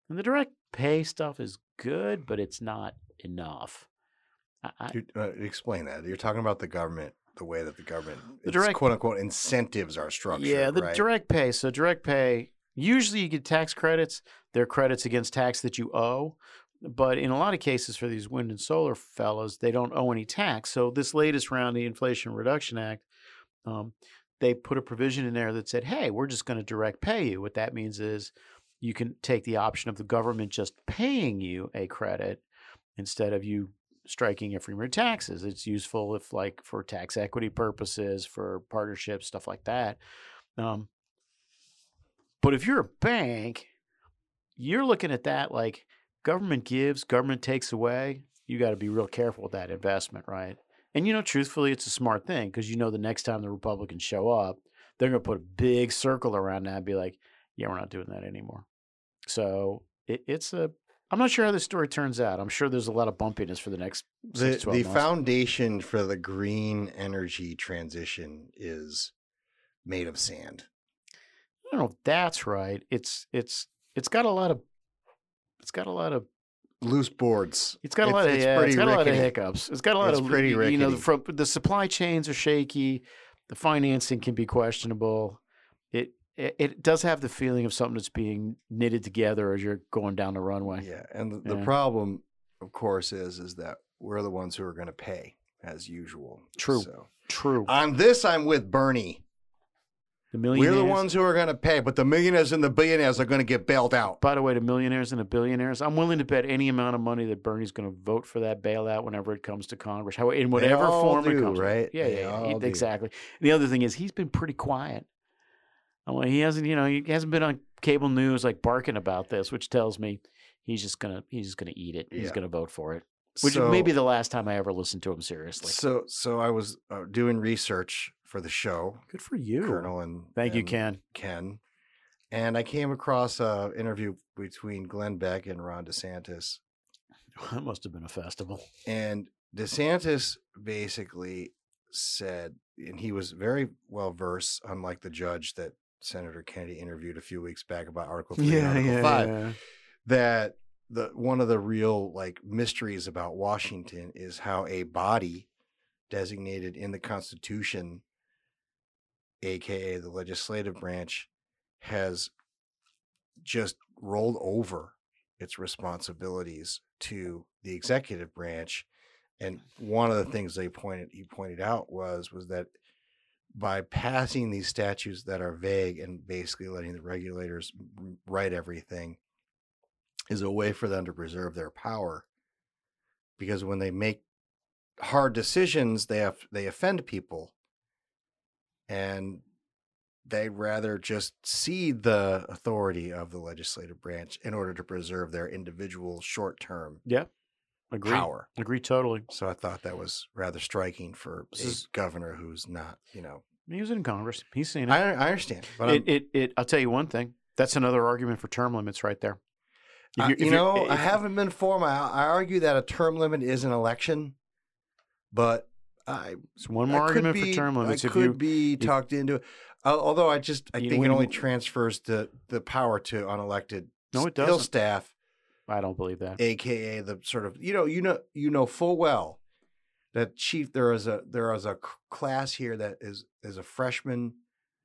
[SPEAKER 15] and the direct pay stuff is good, but it's not enough. I, I,
[SPEAKER 14] uh, explain that. You're talking about the government, the way that the government,
[SPEAKER 15] The direct-
[SPEAKER 14] quote unquote incentives are structured.
[SPEAKER 15] Yeah, the
[SPEAKER 14] right?
[SPEAKER 15] direct pay. So direct pay, usually you get tax credits. They're credits against tax that you owe. But in a lot of cases for these wind and solar fellows, they don't owe any tax. So this latest round, the Inflation Reduction Act, um, they put a provision in there that said, "Hey, we're just going to direct pay you." What that means is you can take the option of the government just paying you a credit instead of you striking it from taxes. It's useful if, like, for tax equity purposes, for partnerships, stuff like that. Um, but if you're a bank, you're looking at that like government gives, government takes away. You got to be real careful with that investment, right? And you know, truthfully, it's a smart thing because you know the next time the Republicans show up, they're going to put a big circle around that and be like, "Yeah, we're not doing that anymore." So it, it's a. I'm not sure how this story turns out. I'm sure there's a lot of bumpiness for the next
[SPEAKER 14] the,
[SPEAKER 15] six, 12
[SPEAKER 14] the foundation for the green energy transition is made of sand.
[SPEAKER 15] I don't know if that's right. It's it's it's got a lot of it's got a lot of
[SPEAKER 14] Loose boards.
[SPEAKER 15] It's got a lot of
[SPEAKER 14] it's
[SPEAKER 15] yeah,
[SPEAKER 14] pretty
[SPEAKER 15] it's got a lot of
[SPEAKER 14] rickety.
[SPEAKER 15] hiccups. It's got a lot
[SPEAKER 14] It's
[SPEAKER 15] of
[SPEAKER 14] pretty
[SPEAKER 15] you know,
[SPEAKER 14] rickety.
[SPEAKER 15] from the supply chains are shaky, the financing can be questionable. It it, it does have the feeling of something that's being knitted together as you're going down the runway.
[SPEAKER 14] Yeah, and the, the problem, of course, is is that we're the ones who are going to pay as usual.
[SPEAKER 15] True.
[SPEAKER 14] So
[SPEAKER 15] True.
[SPEAKER 14] on this, I'm with Bernie.
[SPEAKER 15] The
[SPEAKER 14] We're the ones who are going to pay, but the millionaires and the billionaires are going to get bailed out.
[SPEAKER 15] By the way, the millionaires and the billionaires, I'm willing to bet any amount of money that Bernie's going to vote for that bailout whenever it comes to Congress, how in whatever form it
[SPEAKER 14] do,
[SPEAKER 15] comes.
[SPEAKER 14] right?
[SPEAKER 15] Yeah,
[SPEAKER 14] They
[SPEAKER 15] yeah, yeah. exactly. The other thing is he's been pretty quiet. I mean, he hasn't, you know, he hasn't been on cable news like barking about this, which tells me he's just gonna he's just gonna eat it. He's
[SPEAKER 14] Yeah.
[SPEAKER 15] gonna vote for it. Which
[SPEAKER 14] So-
[SPEAKER 15] may be the last time I ever listened to him seriously.
[SPEAKER 14] So, so I was uh, doing research for the show.
[SPEAKER 15] Good for you,
[SPEAKER 14] Colonel, and
[SPEAKER 15] Thank you, Ken.
[SPEAKER 14] Ken, and I came across a interview between Glenn Beck and Ron DeSantis,
[SPEAKER 15] That must have been a festival.
[SPEAKER 14] and DeSantis basically said, and he was very well versed, unlike the judge that Senator Kennedy interviewed a few weeks back about Article Three
[SPEAKER 15] Yeah,
[SPEAKER 14] Article
[SPEAKER 15] yeah,
[SPEAKER 14] Five,
[SPEAKER 15] yeah.
[SPEAKER 14] that the one of the real like mysteries about Washington is how a body designated in the Constitution, aka the legislative branch, has just rolled over its responsibilities to the executive branch. And mm. one of the things they pointed he pointed out was was that by passing these statutes that are vague and basically letting the regulators write everything is a way for them to preserve their power because when they make hard decisions they have they offend people and they'd rather just cede the authority of the legislative branch in order to preserve their individual short-term
[SPEAKER 15] Yeah. Agree.
[SPEAKER 14] power.
[SPEAKER 15] Agree totally.
[SPEAKER 14] So I thought that was rather striking for
[SPEAKER 15] This
[SPEAKER 14] a
[SPEAKER 15] is-
[SPEAKER 14] governor who's not, you know.
[SPEAKER 15] He was in Congress. He's seen it.
[SPEAKER 14] I, I understand, but
[SPEAKER 15] it, it, it, I'll tell you one thing. That's another argument for term limits right there. You're- if
[SPEAKER 14] you know, eh,
[SPEAKER 15] I
[SPEAKER 14] haven't been for my. I argue that a term limit is an election, but I.
[SPEAKER 15] It's one more argument for
[SPEAKER 14] be-
[SPEAKER 15] term limits.
[SPEAKER 14] I
[SPEAKER 15] If
[SPEAKER 14] could
[SPEAKER 15] you-
[SPEAKER 14] be
[SPEAKER 15] if-
[SPEAKER 14] talked into. it. Although I just, I
[SPEAKER 15] know,
[SPEAKER 14] think it only transfers the the power to unelected
[SPEAKER 15] No, it doesn't.
[SPEAKER 14] staff,
[SPEAKER 15] I don't believe that.
[SPEAKER 14] aka the sort of you know you know you know full well that chief there is a there is a class here that is is a freshman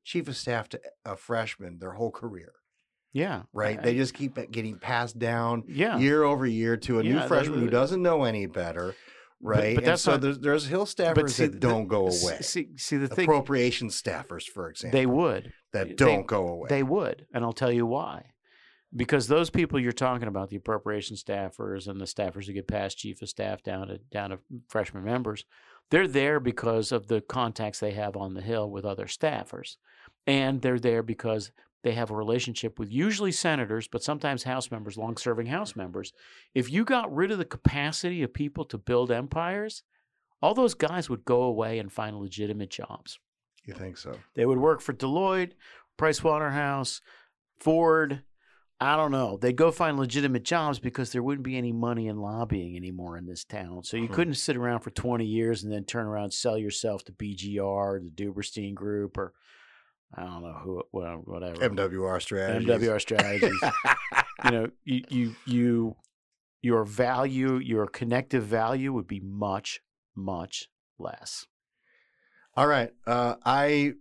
[SPEAKER 14] chief of staff to a freshman their whole career
[SPEAKER 15] Yeah.
[SPEAKER 14] right?
[SPEAKER 15] I-
[SPEAKER 14] they just keep getting passed down
[SPEAKER 15] Yeah.
[SPEAKER 14] year over year to a
[SPEAKER 15] Yeah,
[SPEAKER 14] new freshman who doesn't know any better, right?
[SPEAKER 15] but
[SPEAKER 14] And
[SPEAKER 15] that's
[SPEAKER 14] so
[SPEAKER 15] not-
[SPEAKER 14] there's, there's Hill staffers
[SPEAKER 15] see,
[SPEAKER 14] that don't
[SPEAKER 15] the-
[SPEAKER 14] go away.
[SPEAKER 15] See, see the thing.
[SPEAKER 14] Appropriation staffers, for example,
[SPEAKER 15] They would.
[SPEAKER 14] that don't go away.
[SPEAKER 15] They would, and I'll tell you why. Because those people you're talking about, the appropriation staffers and the staffers who get past chief of staff down to down to freshman members, they're there because of the contacts they have on the hill with other staffers, and they're there because they have a relationship with usually senators, but sometimes House members, long-serving House members. If you got rid of the capacity of people to build empires, all those guys would go away and find legitimate jobs.
[SPEAKER 14] you think so?
[SPEAKER 15] They would work for Deloitte, Pricewaterhouse, Ford. I don't know. They'd go find legitimate jobs because there wouldn't be any money in lobbying anymore in this town. So you
[SPEAKER 14] Hmm.
[SPEAKER 15] couldn't sit around for 20 years and then turn around and sell yourself to BGR, the Duberstein Group, or I don't know who, well, whatever.
[SPEAKER 14] MWR strategies.
[SPEAKER 15] MWR strategies. you know, you, you, you, your value, your connective value would be much, much less.
[SPEAKER 14] All right. Uh, I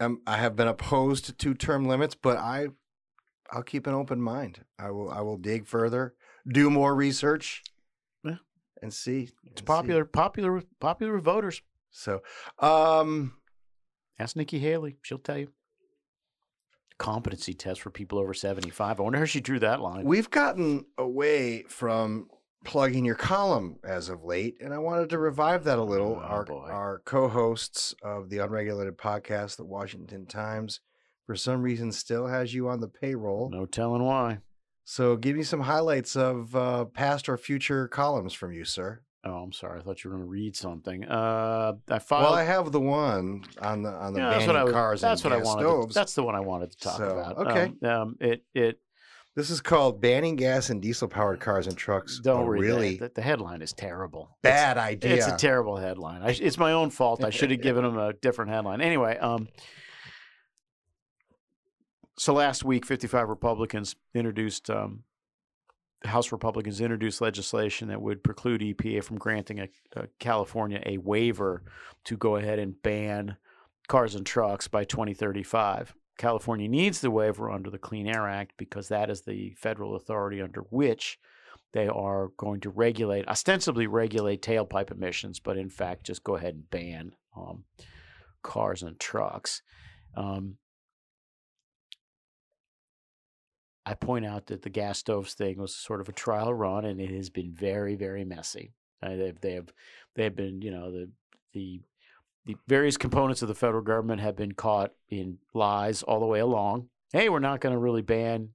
[SPEAKER 14] am. I have been opposed to term limits, but I, I'll keep an open mind. I will. I will dig further, do more research,
[SPEAKER 15] Yeah.
[SPEAKER 14] and see.
[SPEAKER 15] It's popular, popular, with- popular with voters.
[SPEAKER 14] So, um,
[SPEAKER 15] Ask Nikki Haley; she'll tell you. Competency test for people over seventy-five. I wonder how she drew that line.
[SPEAKER 14] We've gotten away from plugging your column as of late, and I wanted to revive that a little.
[SPEAKER 15] Oh,
[SPEAKER 14] our
[SPEAKER 15] boy.
[SPEAKER 14] our co-hosts of the unregulated podcast, the Washington Times, for some reason still has you on the payroll.
[SPEAKER 15] No telling why.
[SPEAKER 14] So, give me some highlights of uh, past or future columns from you, sir.
[SPEAKER 15] Oh, I'm sorry. I thought you were going to read something. Uh, I filed.
[SPEAKER 14] Well, I have the one on the on the
[SPEAKER 15] Yeah, that's what I was,
[SPEAKER 14] cars
[SPEAKER 15] That's
[SPEAKER 14] and
[SPEAKER 15] what I wanted.
[SPEAKER 14] stoves.
[SPEAKER 15] To, that's the one I wanted to talk
[SPEAKER 14] So,
[SPEAKER 15] about.
[SPEAKER 14] okay.
[SPEAKER 15] Um, um, it it
[SPEAKER 14] this is called banning gas and diesel powered cars and trucks.
[SPEAKER 15] don't
[SPEAKER 14] Oh,
[SPEAKER 15] read
[SPEAKER 14] really
[SPEAKER 15] that. The, the headline is terrible.
[SPEAKER 14] bad
[SPEAKER 15] It's-
[SPEAKER 14] idea.
[SPEAKER 15] It's a terrible headline. I, it's my own fault. I should have given them a different headline. Anyway, um, so last week, 55 Republicans introduced, um, House Republicans introduced legislation that would preclude EPA from granting a, a California a waiver to go ahead and ban cars and trucks by 2035. California needs the waiver under the Clean Air Act because that is the federal authority under which they are going to regulate, ostensibly regulate tailpipe emissions, but in fact just go ahead and ban um, cars and trucks. Um, I point out that the gas stoves thing was sort of a trial run, and it has been very, very messy. Uh, they've they have they have been you know the the the various components of the federal government have been caught in lies all the way along. Hey, we're not going to really ban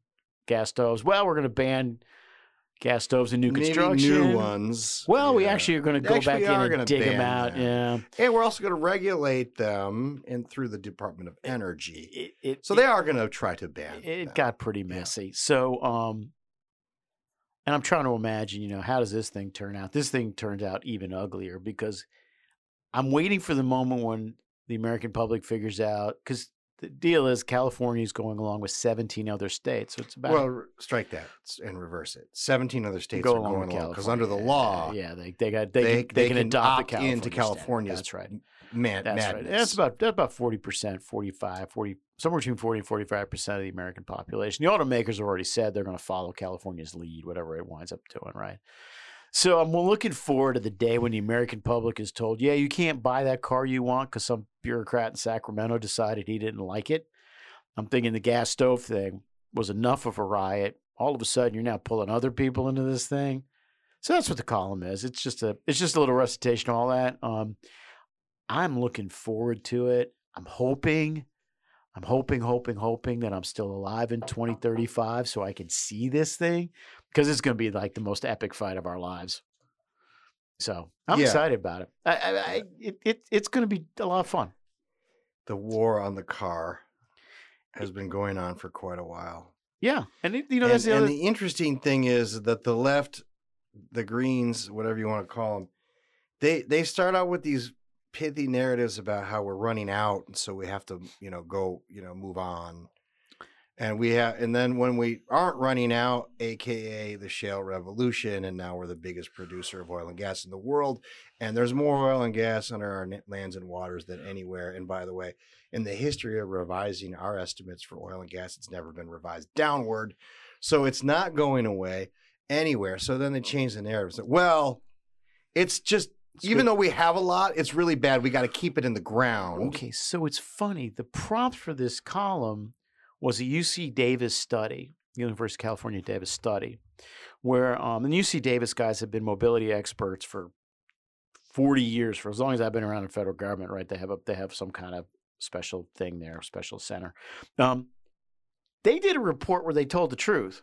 [SPEAKER 15] gas stoves. Well, we're going to ban gas stoves and new
[SPEAKER 14] Maybe
[SPEAKER 15] construction.
[SPEAKER 14] new ones.
[SPEAKER 15] Well, we actually are going to go
[SPEAKER 14] Actually,
[SPEAKER 15] back in and dig them out.
[SPEAKER 14] them.
[SPEAKER 15] Yeah.
[SPEAKER 14] And we're also going to regulate them and through the Department of Energy.
[SPEAKER 15] It,
[SPEAKER 14] so they are going to try to ban.
[SPEAKER 15] it got pretty messy. So, um, and I'm trying to imagine, you know, how does this thing turn out? This thing turns out even uglier because I'm waiting for the moment when the American public figures out because the deal is California is going along with 17 other states, so it's about
[SPEAKER 14] Well, strike that and reverse it. Seventeen other states
[SPEAKER 15] Go
[SPEAKER 14] are
[SPEAKER 15] along
[SPEAKER 14] going along because under the law,
[SPEAKER 15] Yeah, they they got they, can, they, can, adopt
[SPEAKER 14] opt
[SPEAKER 15] the California
[SPEAKER 14] into. California's
[SPEAKER 15] That's right.
[SPEAKER 14] Man,
[SPEAKER 15] That's
[SPEAKER 14] madness.
[SPEAKER 15] right. That's about that's about forty percent, 45, 40, somewhere between forty and forty five percent of the American population. The automakers have already said they're going to follow California's lead, whatever it winds up doing, right? So I'm looking forward to the day when the American public is told, yeah, you can't buy that car you want because some bureaucrat in Sacramento decided he didn't like it. I'm thinking the gas stove thing was enough of a riot. All of a sudden, you're now pulling other people into this thing. So that's what the column is. It's just a it's just a little recitation of all that. Um, I'm looking forward to it. I'm hoping, I'm hoping, hoping, hoping that I'm still alive in 2035 so I can see this thing because it's going to be like the most epic fight of our lives. So I'm
[SPEAKER 14] Yeah.
[SPEAKER 15] excited about it. I, I, I it, it it's going to be a lot of fun.
[SPEAKER 14] the war on the car has been going on for quite a while.
[SPEAKER 15] Yeah, and it, you know
[SPEAKER 14] and,
[SPEAKER 15] that's the
[SPEAKER 14] and
[SPEAKER 15] other.
[SPEAKER 14] the interesting thing is that the left, the Greens, whatever you want to call them, they they start out with these pithy narratives about how we're running out, and so we have to, you know, go, you know, move on. And we have, and then when we aren't running out, aka the shale revolution, and now we're the biggest producer of oil and gas in the world, and there's more oil and gas under our lands and waters than anywhere. And by the way, in the history of revising our estimates for oil and gas, it's never been revised downward, so it's not going away anywhere. So then they change the narrative. So, well, it's just even though we have a lot, it's really bad. We got to keep it in the ground.
[SPEAKER 15] Okay, so it's funny. The prompt for this column was a UC Davis study, University of California Davis study, where um, the UC Davis guys have been mobility experts for 40 years, for as long as I've been around in federal government, right? They have a, they have some kind of special thing there, special center. Um, they did a report where they told the truth.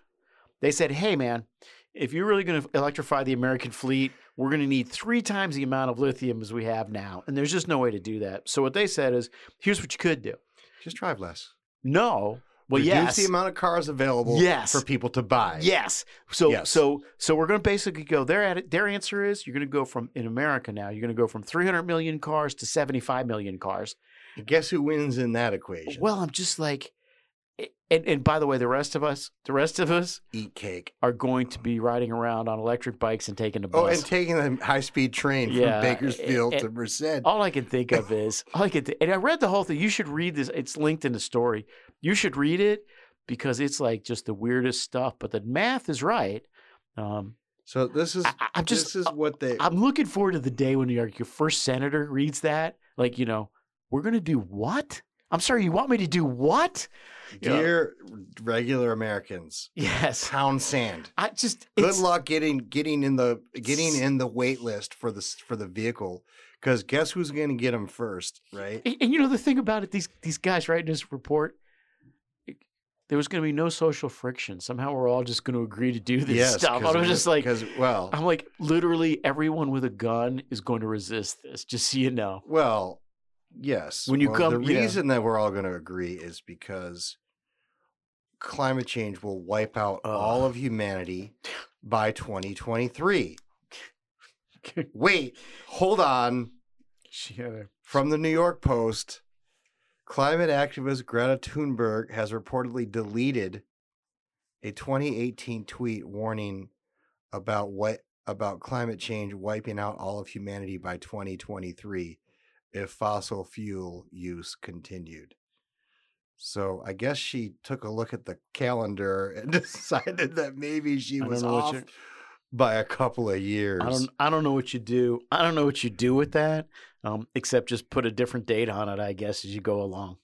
[SPEAKER 15] They said, hey, man, if you're really going to electrify the American fleet, we're going to need three times the amount of lithium as we have now. And there's just no way to do that. So what they said is, here's what you could do.
[SPEAKER 14] Just drive less.
[SPEAKER 15] No. Well,
[SPEAKER 14] Reduce
[SPEAKER 15] yes.
[SPEAKER 14] the amount of cars available
[SPEAKER 15] Yes.
[SPEAKER 14] for people to buy.
[SPEAKER 15] Yes. So
[SPEAKER 14] Yes.
[SPEAKER 15] so so we're going to basically go their at their answer is you're going to go from in America now you're going to go from 300 million cars to 75 million cars.
[SPEAKER 14] And guess who wins in that equation?
[SPEAKER 15] Well, I'm just like and, and by the way, the rest of us, the rest of us
[SPEAKER 14] eat cake,
[SPEAKER 15] are going to be riding around on electric bikes and taking the bus Oh,
[SPEAKER 14] and taking the high speed train
[SPEAKER 15] Yeah,
[SPEAKER 14] from Bakersfield
[SPEAKER 15] and-
[SPEAKER 14] to Merced.
[SPEAKER 15] All I can think of is all I can. Th- and I read the whole thing. You should read this. It's linked in the story. You should read it because it's like just the weirdest stuff. But the math is right. Um,
[SPEAKER 14] so this is
[SPEAKER 15] I, am just
[SPEAKER 14] this is what they.
[SPEAKER 15] I'm looking forward to the day when your your first senator reads that. Like you know, we're gonna do what? I'm sorry, you want me to do what? You know,
[SPEAKER 14] regular Americans,
[SPEAKER 15] yes,
[SPEAKER 14] pound sand.
[SPEAKER 15] I just
[SPEAKER 14] good luck getting getting in the getting in the wait list for the for the vehicle because guess who's going to get them first, right?
[SPEAKER 15] And, and you know the thing about it, these these guys writing this report, there was going to be no social friction. Somehow we're all just going to agree to do this
[SPEAKER 14] Yes,
[SPEAKER 15] stuff.
[SPEAKER 14] 'cause
[SPEAKER 15] I was just like,
[SPEAKER 14] well-
[SPEAKER 15] I'm like, literally everyone with a gun is going to resist this. Just so you know.
[SPEAKER 14] Well, yes.
[SPEAKER 15] When you
[SPEAKER 14] Well,
[SPEAKER 15] come-
[SPEAKER 14] the
[SPEAKER 15] yeah.
[SPEAKER 14] reason that we're all going to agree is because climate change will wipe out all of humanity by 2023. Wait, hold on.
[SPEAKER 15] Yeah.
[SPEAKER 14] From the New York Post, climate activist Greta Thunberg has reportedly deleted a 2018 tweet warning about what about climate change wiping out all of humanity by 2023 if fossil fuel use continued. So I guess she took a look at the calendar and decided that maybe she was off by a couple of years.
[SPEAKER 15] I don't I don't know what you do. I don't know what you do with that, um, except just put a different date on it, I guess, as you go along.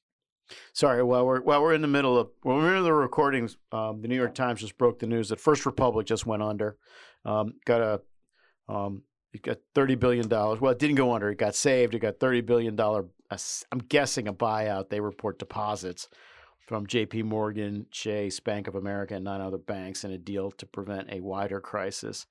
[SPEAKER 15] Sorry, while we're while we're in the middle of when we're in the recordings, um, the New York Times just broke the news that First Republic just went under. Um, got a um, it got thirty billion dollars. Well, it didn't go under. It got saved. It got thirty billion dollar. I'm guessing a buyout. They report deposits from J.P. Morgan, Chase, Bank of America, and nine other banks in a deal to prevent a wider crisis.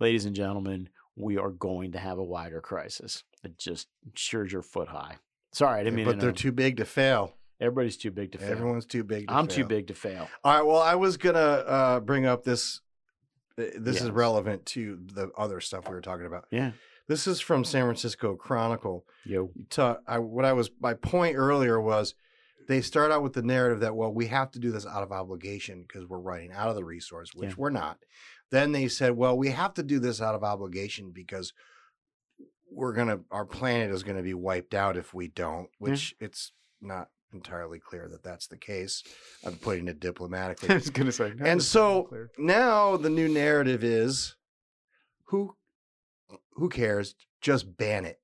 [SPEAKER 15] Ladies and gentlemen, we are going to have a wider crisis. It just sure your foot high. Sorry, I didn't mean.
[SPEAKER 14] but they're
[SPEAKER 15] interrupt.
[SPEAKER 14] too big to fail.
[SPEAKER 15] Everybody's too big to fail.
[SPEAKER 14] Everyone's too big. To
[SPEAKER 15] I'm too big to fail.
[SPEAKER 14] All right. Well, I was gonna uh, bring up this. uh, This is relevant to the other stuff we were talking about.
[SPEAKER 15] Yeah.
[SPEAKER 14] This is from San Francisco Chronicle.
[SPEAKER 15] Yo.
[SPEAKER 14] Ta- I, what I was my point earlier was they start out with the narrative that well we have to do this out of obligation because we're running out of the resource, which
[SPEAKER 15] Yeah.
[SPEAKER 14] we're not. Then they said, well, we have to do this out of obligation because we're gonna our planet is gonna be wiped out if we don't, which it's not entirely clear that that's the case. I'm putting it diplomatically.
[SPEAKER 15] I was gonna say,
[SPEAKER 14] and so now the new narrative is who who cares? Just ban it.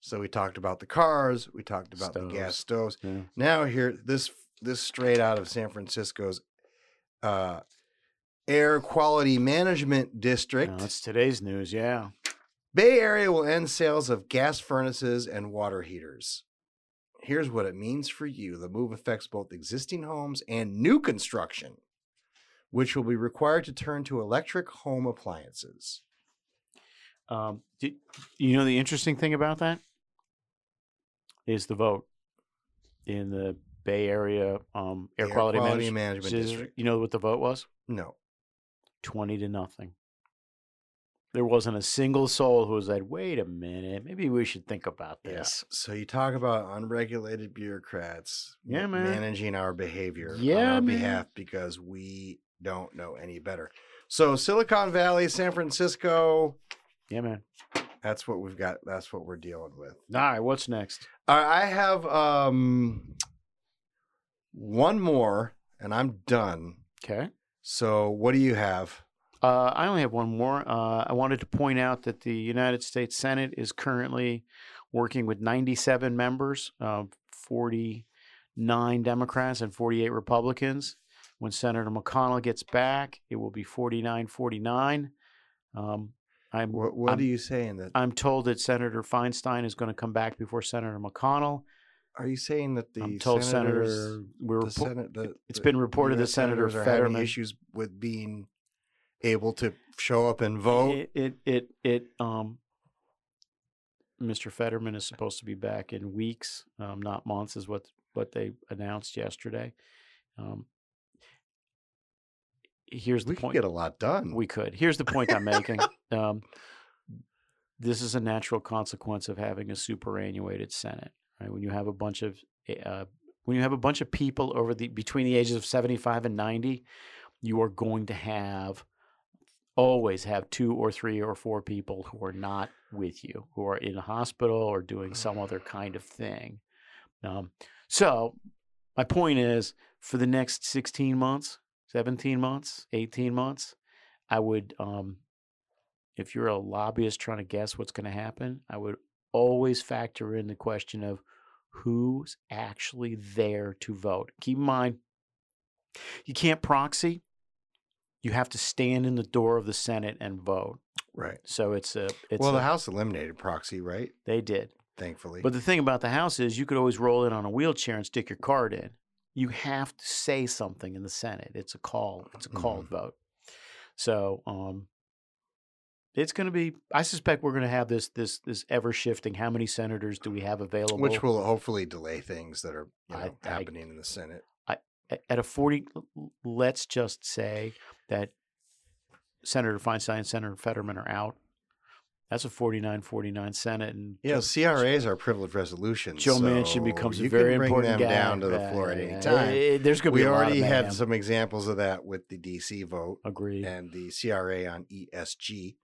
[SPEAKER 14] So we talked about the cars, we talked about the gas stoves.
[SPEAKER 15] Yeah.
[SPEAKER 14] Now here this this straight out of San Francisco's uh air quality management district.
[SPEAKER 15] That's today's news. Yeah.
[SPEAKER 14] Bay Area will end sales of gas furnaces and water heaters. Here's what it means for you. The move affects both existing homes and new construction, which will be required to turn to electric home appliances.
[SPEAKER 15] Um, did, you know the interesting thing about that is the vote in the Bay Area um, Air,
[SPEAKER 14] Air
[SPEAKER 15] Quality,
[SPEAKER 14] Quality
[SPEAKER 15] Manage-
[SPEAKER 14] Management
[SPEAKER 15] Dis-
[SPEAKER 14] District.
[SPEAKER 15] You know what the vote was?
[SPEAKER 14] No.
[SPEAKER 15] Twenty to nothing. There wasn't a single soul who was like, "Wait a minute, maybe we should think about this."
[SPEAKER 14] So you talk about unregulated bureaucrats
[SPEAKER 15] Yeah, man.
[SPEAKER 14] managing our behavior on our
[SPEAKER 15] man.
[SPEAKER 14] behalf because we don't know any better. So Silicon Valley, San Francisco,
[SPEAKER 15] Yeah, man.
[SPEAKER 14] that's what we've got. That's what we're dealing with.
[SPEAKER 15] All right, what's next?
[SPEAKER 14] All right, I have um one more and I'm done.
[SPEAKER 15] Okay.
[SPEAKER 14] So what do you have?
[SPEAKER 15] Uh, I only have one more. Uh, I wanted to point out that the United States Senate is currently working with 97 members, uh, 49 Democrats and 48 Republicans. When Senator McConnell gets back, it will be 49 49. Um, I'm,
[SPEAKER 14] What, what
[SPEAKER 15] I'm,
[SPEAKER 14] are you saying that
[SPEAKER 15] I'm told that Senator Feinstein is going to come back before Senator McConnell.
[SPEAKER 14] are you saying that the
[SPEAKER 15] I'm told Senator
[SPEAKER 14] senators,
[SPEAKER 15] we're
[SPEAKER 14] the
[SPEAKER 15] repo-
[SPEAKER 14] Senate, the,
[SPEAKER 15] it's
[SPEAKER 14] the
[SPEAKER 15] been reported that Senator
[SPEAKER 14] senators are having
[SPEAKER 15] Fetterman
[SPEAKER 14] issues with being able to show up and vote.
[SPEAKER 15] It it it, it um Mr. Fetterman is supposed to be back in weeks, um, not months, is what what they announced yesterday. Um, here's the
[SPEAKER 14] we could
[SPEAKER 15] point.
[SPEAKER 14] get a lot done.
[SPEAKER 15] We could. Here's the point I'm making. Um, this is a natural consequence of having a superannuated Senate. Right? When you have a bunch of uh, when you have a bunch of people over the between the ages of 75 and 90, you are going to have always have two or three or four people who are not with you, who are in a hospital or doing some other kind of thing. Um, so, my point is for the next 16 months, 17 months, 18 months, I would, um, if you're a lobbyist trying to guess what's going to happen, I would always factor in the question of who's actually there to vote. Keep in mind, you can't proxy. You have to stand in the door of the Senate and vote.
[SPEAKER 14] Right.
[SPEAKER 15] So it's a it's
[SPEAKER 14] well,
[SPEAKER 15] a-
[SPEAKER 14] the House eliminated proxy, right?
[SPEAKER 15] they did.
[SPEAKER 14] Thankfully.
[SPEAKER 15] But the thing about the House is you could always roll in on a wheelchair and stick your card in. You have to say something in the Senate. It's a call. It's a called
[SPEAKER 14] Mm-hmm.
[SPEAKER 15] vote. So um, it's going to be. I suspect we're going to have this this this ever shifting. How many senators do we have available?
[SPEAKER 14] which will hopefully delay things that are you know,
[SPEAKER 15] I- I-
[SPEAKER 14] happening in the Senate.
[SPEAKER 15] I, at a 40, l- l- let's just say that Senator Feinstein and Senator Fetterman are out. That's a 49 49 Senate. And
[SPEAKER 14] Yeah,
[SPEAKER 15] Joe-
[SPEAKER 14] CRAs are privileged resolutions.
[SPEAKER 15] Joe
[SPEAKER 14] so
[SPEAKER 15] Manchin becomes a
[SPEAKER 14] you
[SPEAKER 15] very
[SPEAKER 14] can bring
[SPEAKER 15] important
[SPEAKER 14] them
[SPEAKER 15] guy.
[SPEAKER 14] down to the
[SPEAKER 15] Yeah,
[SPEAKER 14] floor at any
[SPEAKER 15] yeah.
[SPEAKER 14] time.
[SPEAKER 15] Eh, there's gonna be
[SPEAKER 14] we
[SPEAKER 15] a lot of
[SPEAKER 14] already had some examples of that with the DC vote.
[SPEAKER 15] Agreed.
[SPEAKER 14] And the CRA on ESG.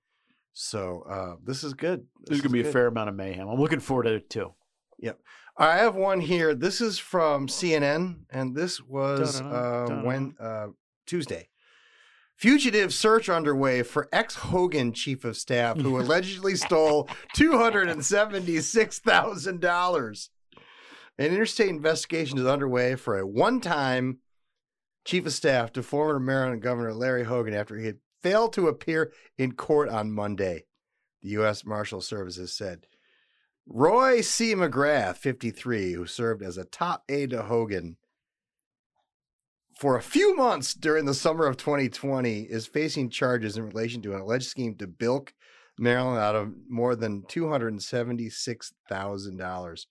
[SPEAKER 14] So uh, this is good.
[SPEAKER 15] There's
[SPEAKER 14] This
[SPEAKER 15] going to be a fair amount of mayhem. I'm looking forward to it too.
[SPEAKER 14] Yep. I have one here. This is from CNN, and this was uh, when uh, Tuesday. Fugitive search underway for ex Hogan chief of staff who allegedly stole two hundred and seventy six thousand dollars. An interstate investigation is underway for a one time chief of staff to former Maryland Governor Larry Hogan after he had failed to appear in court on Monday. The U.S. Marshal Services said. Roy C. McGrath, 53, who served as a top aide to Hogan for a few months during the summer of 2020, is facing charges in relation to an alleged scheme to bilk Maryland out of more than $276,000.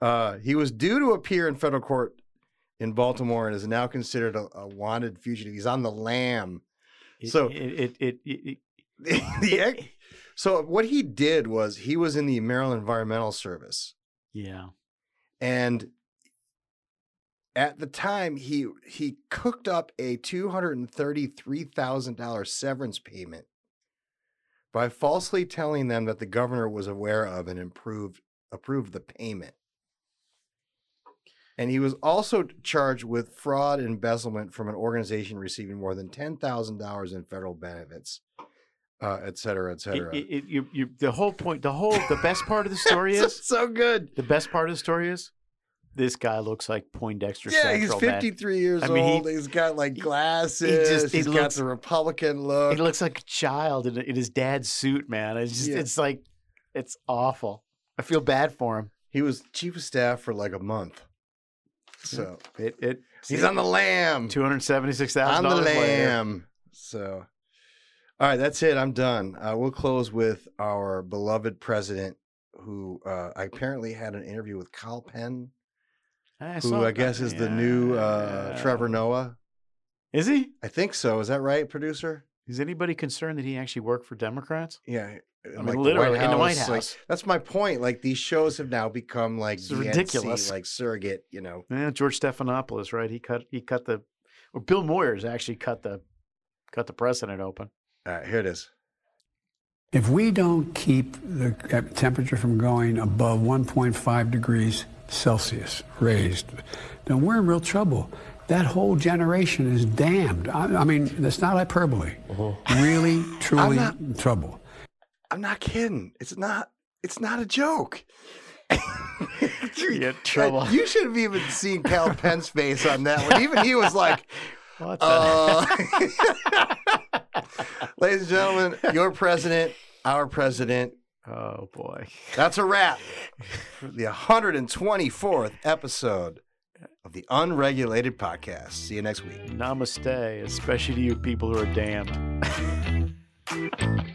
[SPEAKER 14] Uh, he was due to appear in federal court in Baltimore and is now considered a, a wanted fugitive. He's on the lam. So
[SPEAKER 15] it it, it,
[SPEAKER 14] the so what he did was he was in the Maryland Environmental Service,
[SPEAKER 15] yeah.
[SPEAKER 14] and at the time he he cooked up a two hundred and thirty three thousand dollars severance payment by falsely telling them that the governor was aware of and improved approved the payment. And he was also charged with fraud and embezzlement from an organization receiving more than ten thousand dollars in federal benefits, uh, et cetera, et cetera.
[SPEAKER 15] it, it- you, you, the whole point, the whole, the best part of the story is
[SPEAKER 14] so good.
[SPEAKER 15] The best part of the story is this guy looks like Poindexter
[SPEAKER 14] Yeah, he's
[SPEAKER 15] Central. man.
[SPEAKER 14] 53 years
[SPEAKER 15] I mean, he-
[SPEAKER 14] old. he's got like glasses.
[SPEAKER 15] he just- he
[SPEAKER 14] he's got the Republican look.
[SPEAKER 15] He looks like a child in, in his dad's suit, man. It's just,
[SPEAKER 14] Yeah.
[SPEAKER 15] it's like, it's awful. I feel bad for him.
[SPEAKER 14] He was chief of staff for like a month. So
[SPEAKER 15] it, it
[SPEAKER 14] he's on the lam.
[SPEAKER 15] Two hundred seventy-six
[SPEAKER 14] on the
[SPEAKER 15] dollars later.
[SPEAKER 14] lam. So, all right, that's it. I'm done. Uh, we'll close with our beloved president, who uh, I apparently had an interview with Kyle Penn,
[SPEAKER 15] I
[SPEAKER 14] who I guess
[SPEAKER 15] that,
[SPEAKER 14] is the new uh,
[SPEAKER 15] yeah.
[SPEAKER 14] Trevor Noah.
[SPEAKER 15] Is he?
[SPEAKER 14] I think so. Is that right, producer?
[SPEAKER 15] Is anybody concerned that he actually worked for Democrats?
[SPEAKER 14] Yeah.
[SPEAKER 15] I mean, literally, in the White
[SPEAKER 14] like-
[SPEAKER 15] House.
[SPEAKER 14] that's my point. Like these shows have now become like DNC,
[SPEAKER 15] ridiculous.
[SPEAKER 14] like surrogate. You know,
[SPEAKER 15] Yeah, George Stephanopoulos, right? He cut, he cut the, or Bill Moyers actually cut the, cut the precedent open.
[SPEAKER 14] All right, here it is.
[SPEAKER 16] If we don't keep the uh, temperature from going above 1.5 degrees Celsius raised, then we're in real trouble. That whole generation is damned. I, I mean, that's not hyperbole. Really, truly
[SPEAKER 14] not-
[SPEAKER 16] in trouble.
[SPEAKER 14] I'm not kidding. It's not. It's not a joke.
[SPEAKER 15] You trouble.
[SPEAKER 14] You should have even seen Kal Penn's face on that one. Even he was like,
[SPEAKER 15] What the?
[SPEAKER 14] uh... Ladies and gentlemen, your president, our president.
[SPEAKER 15] Oh boy.
[SPEAKER 14] That's a wrap for the 124th episode of the Unregulated Podcast. See you next week.
[SPEAKER 15] Namaste, especially to you people who are damned.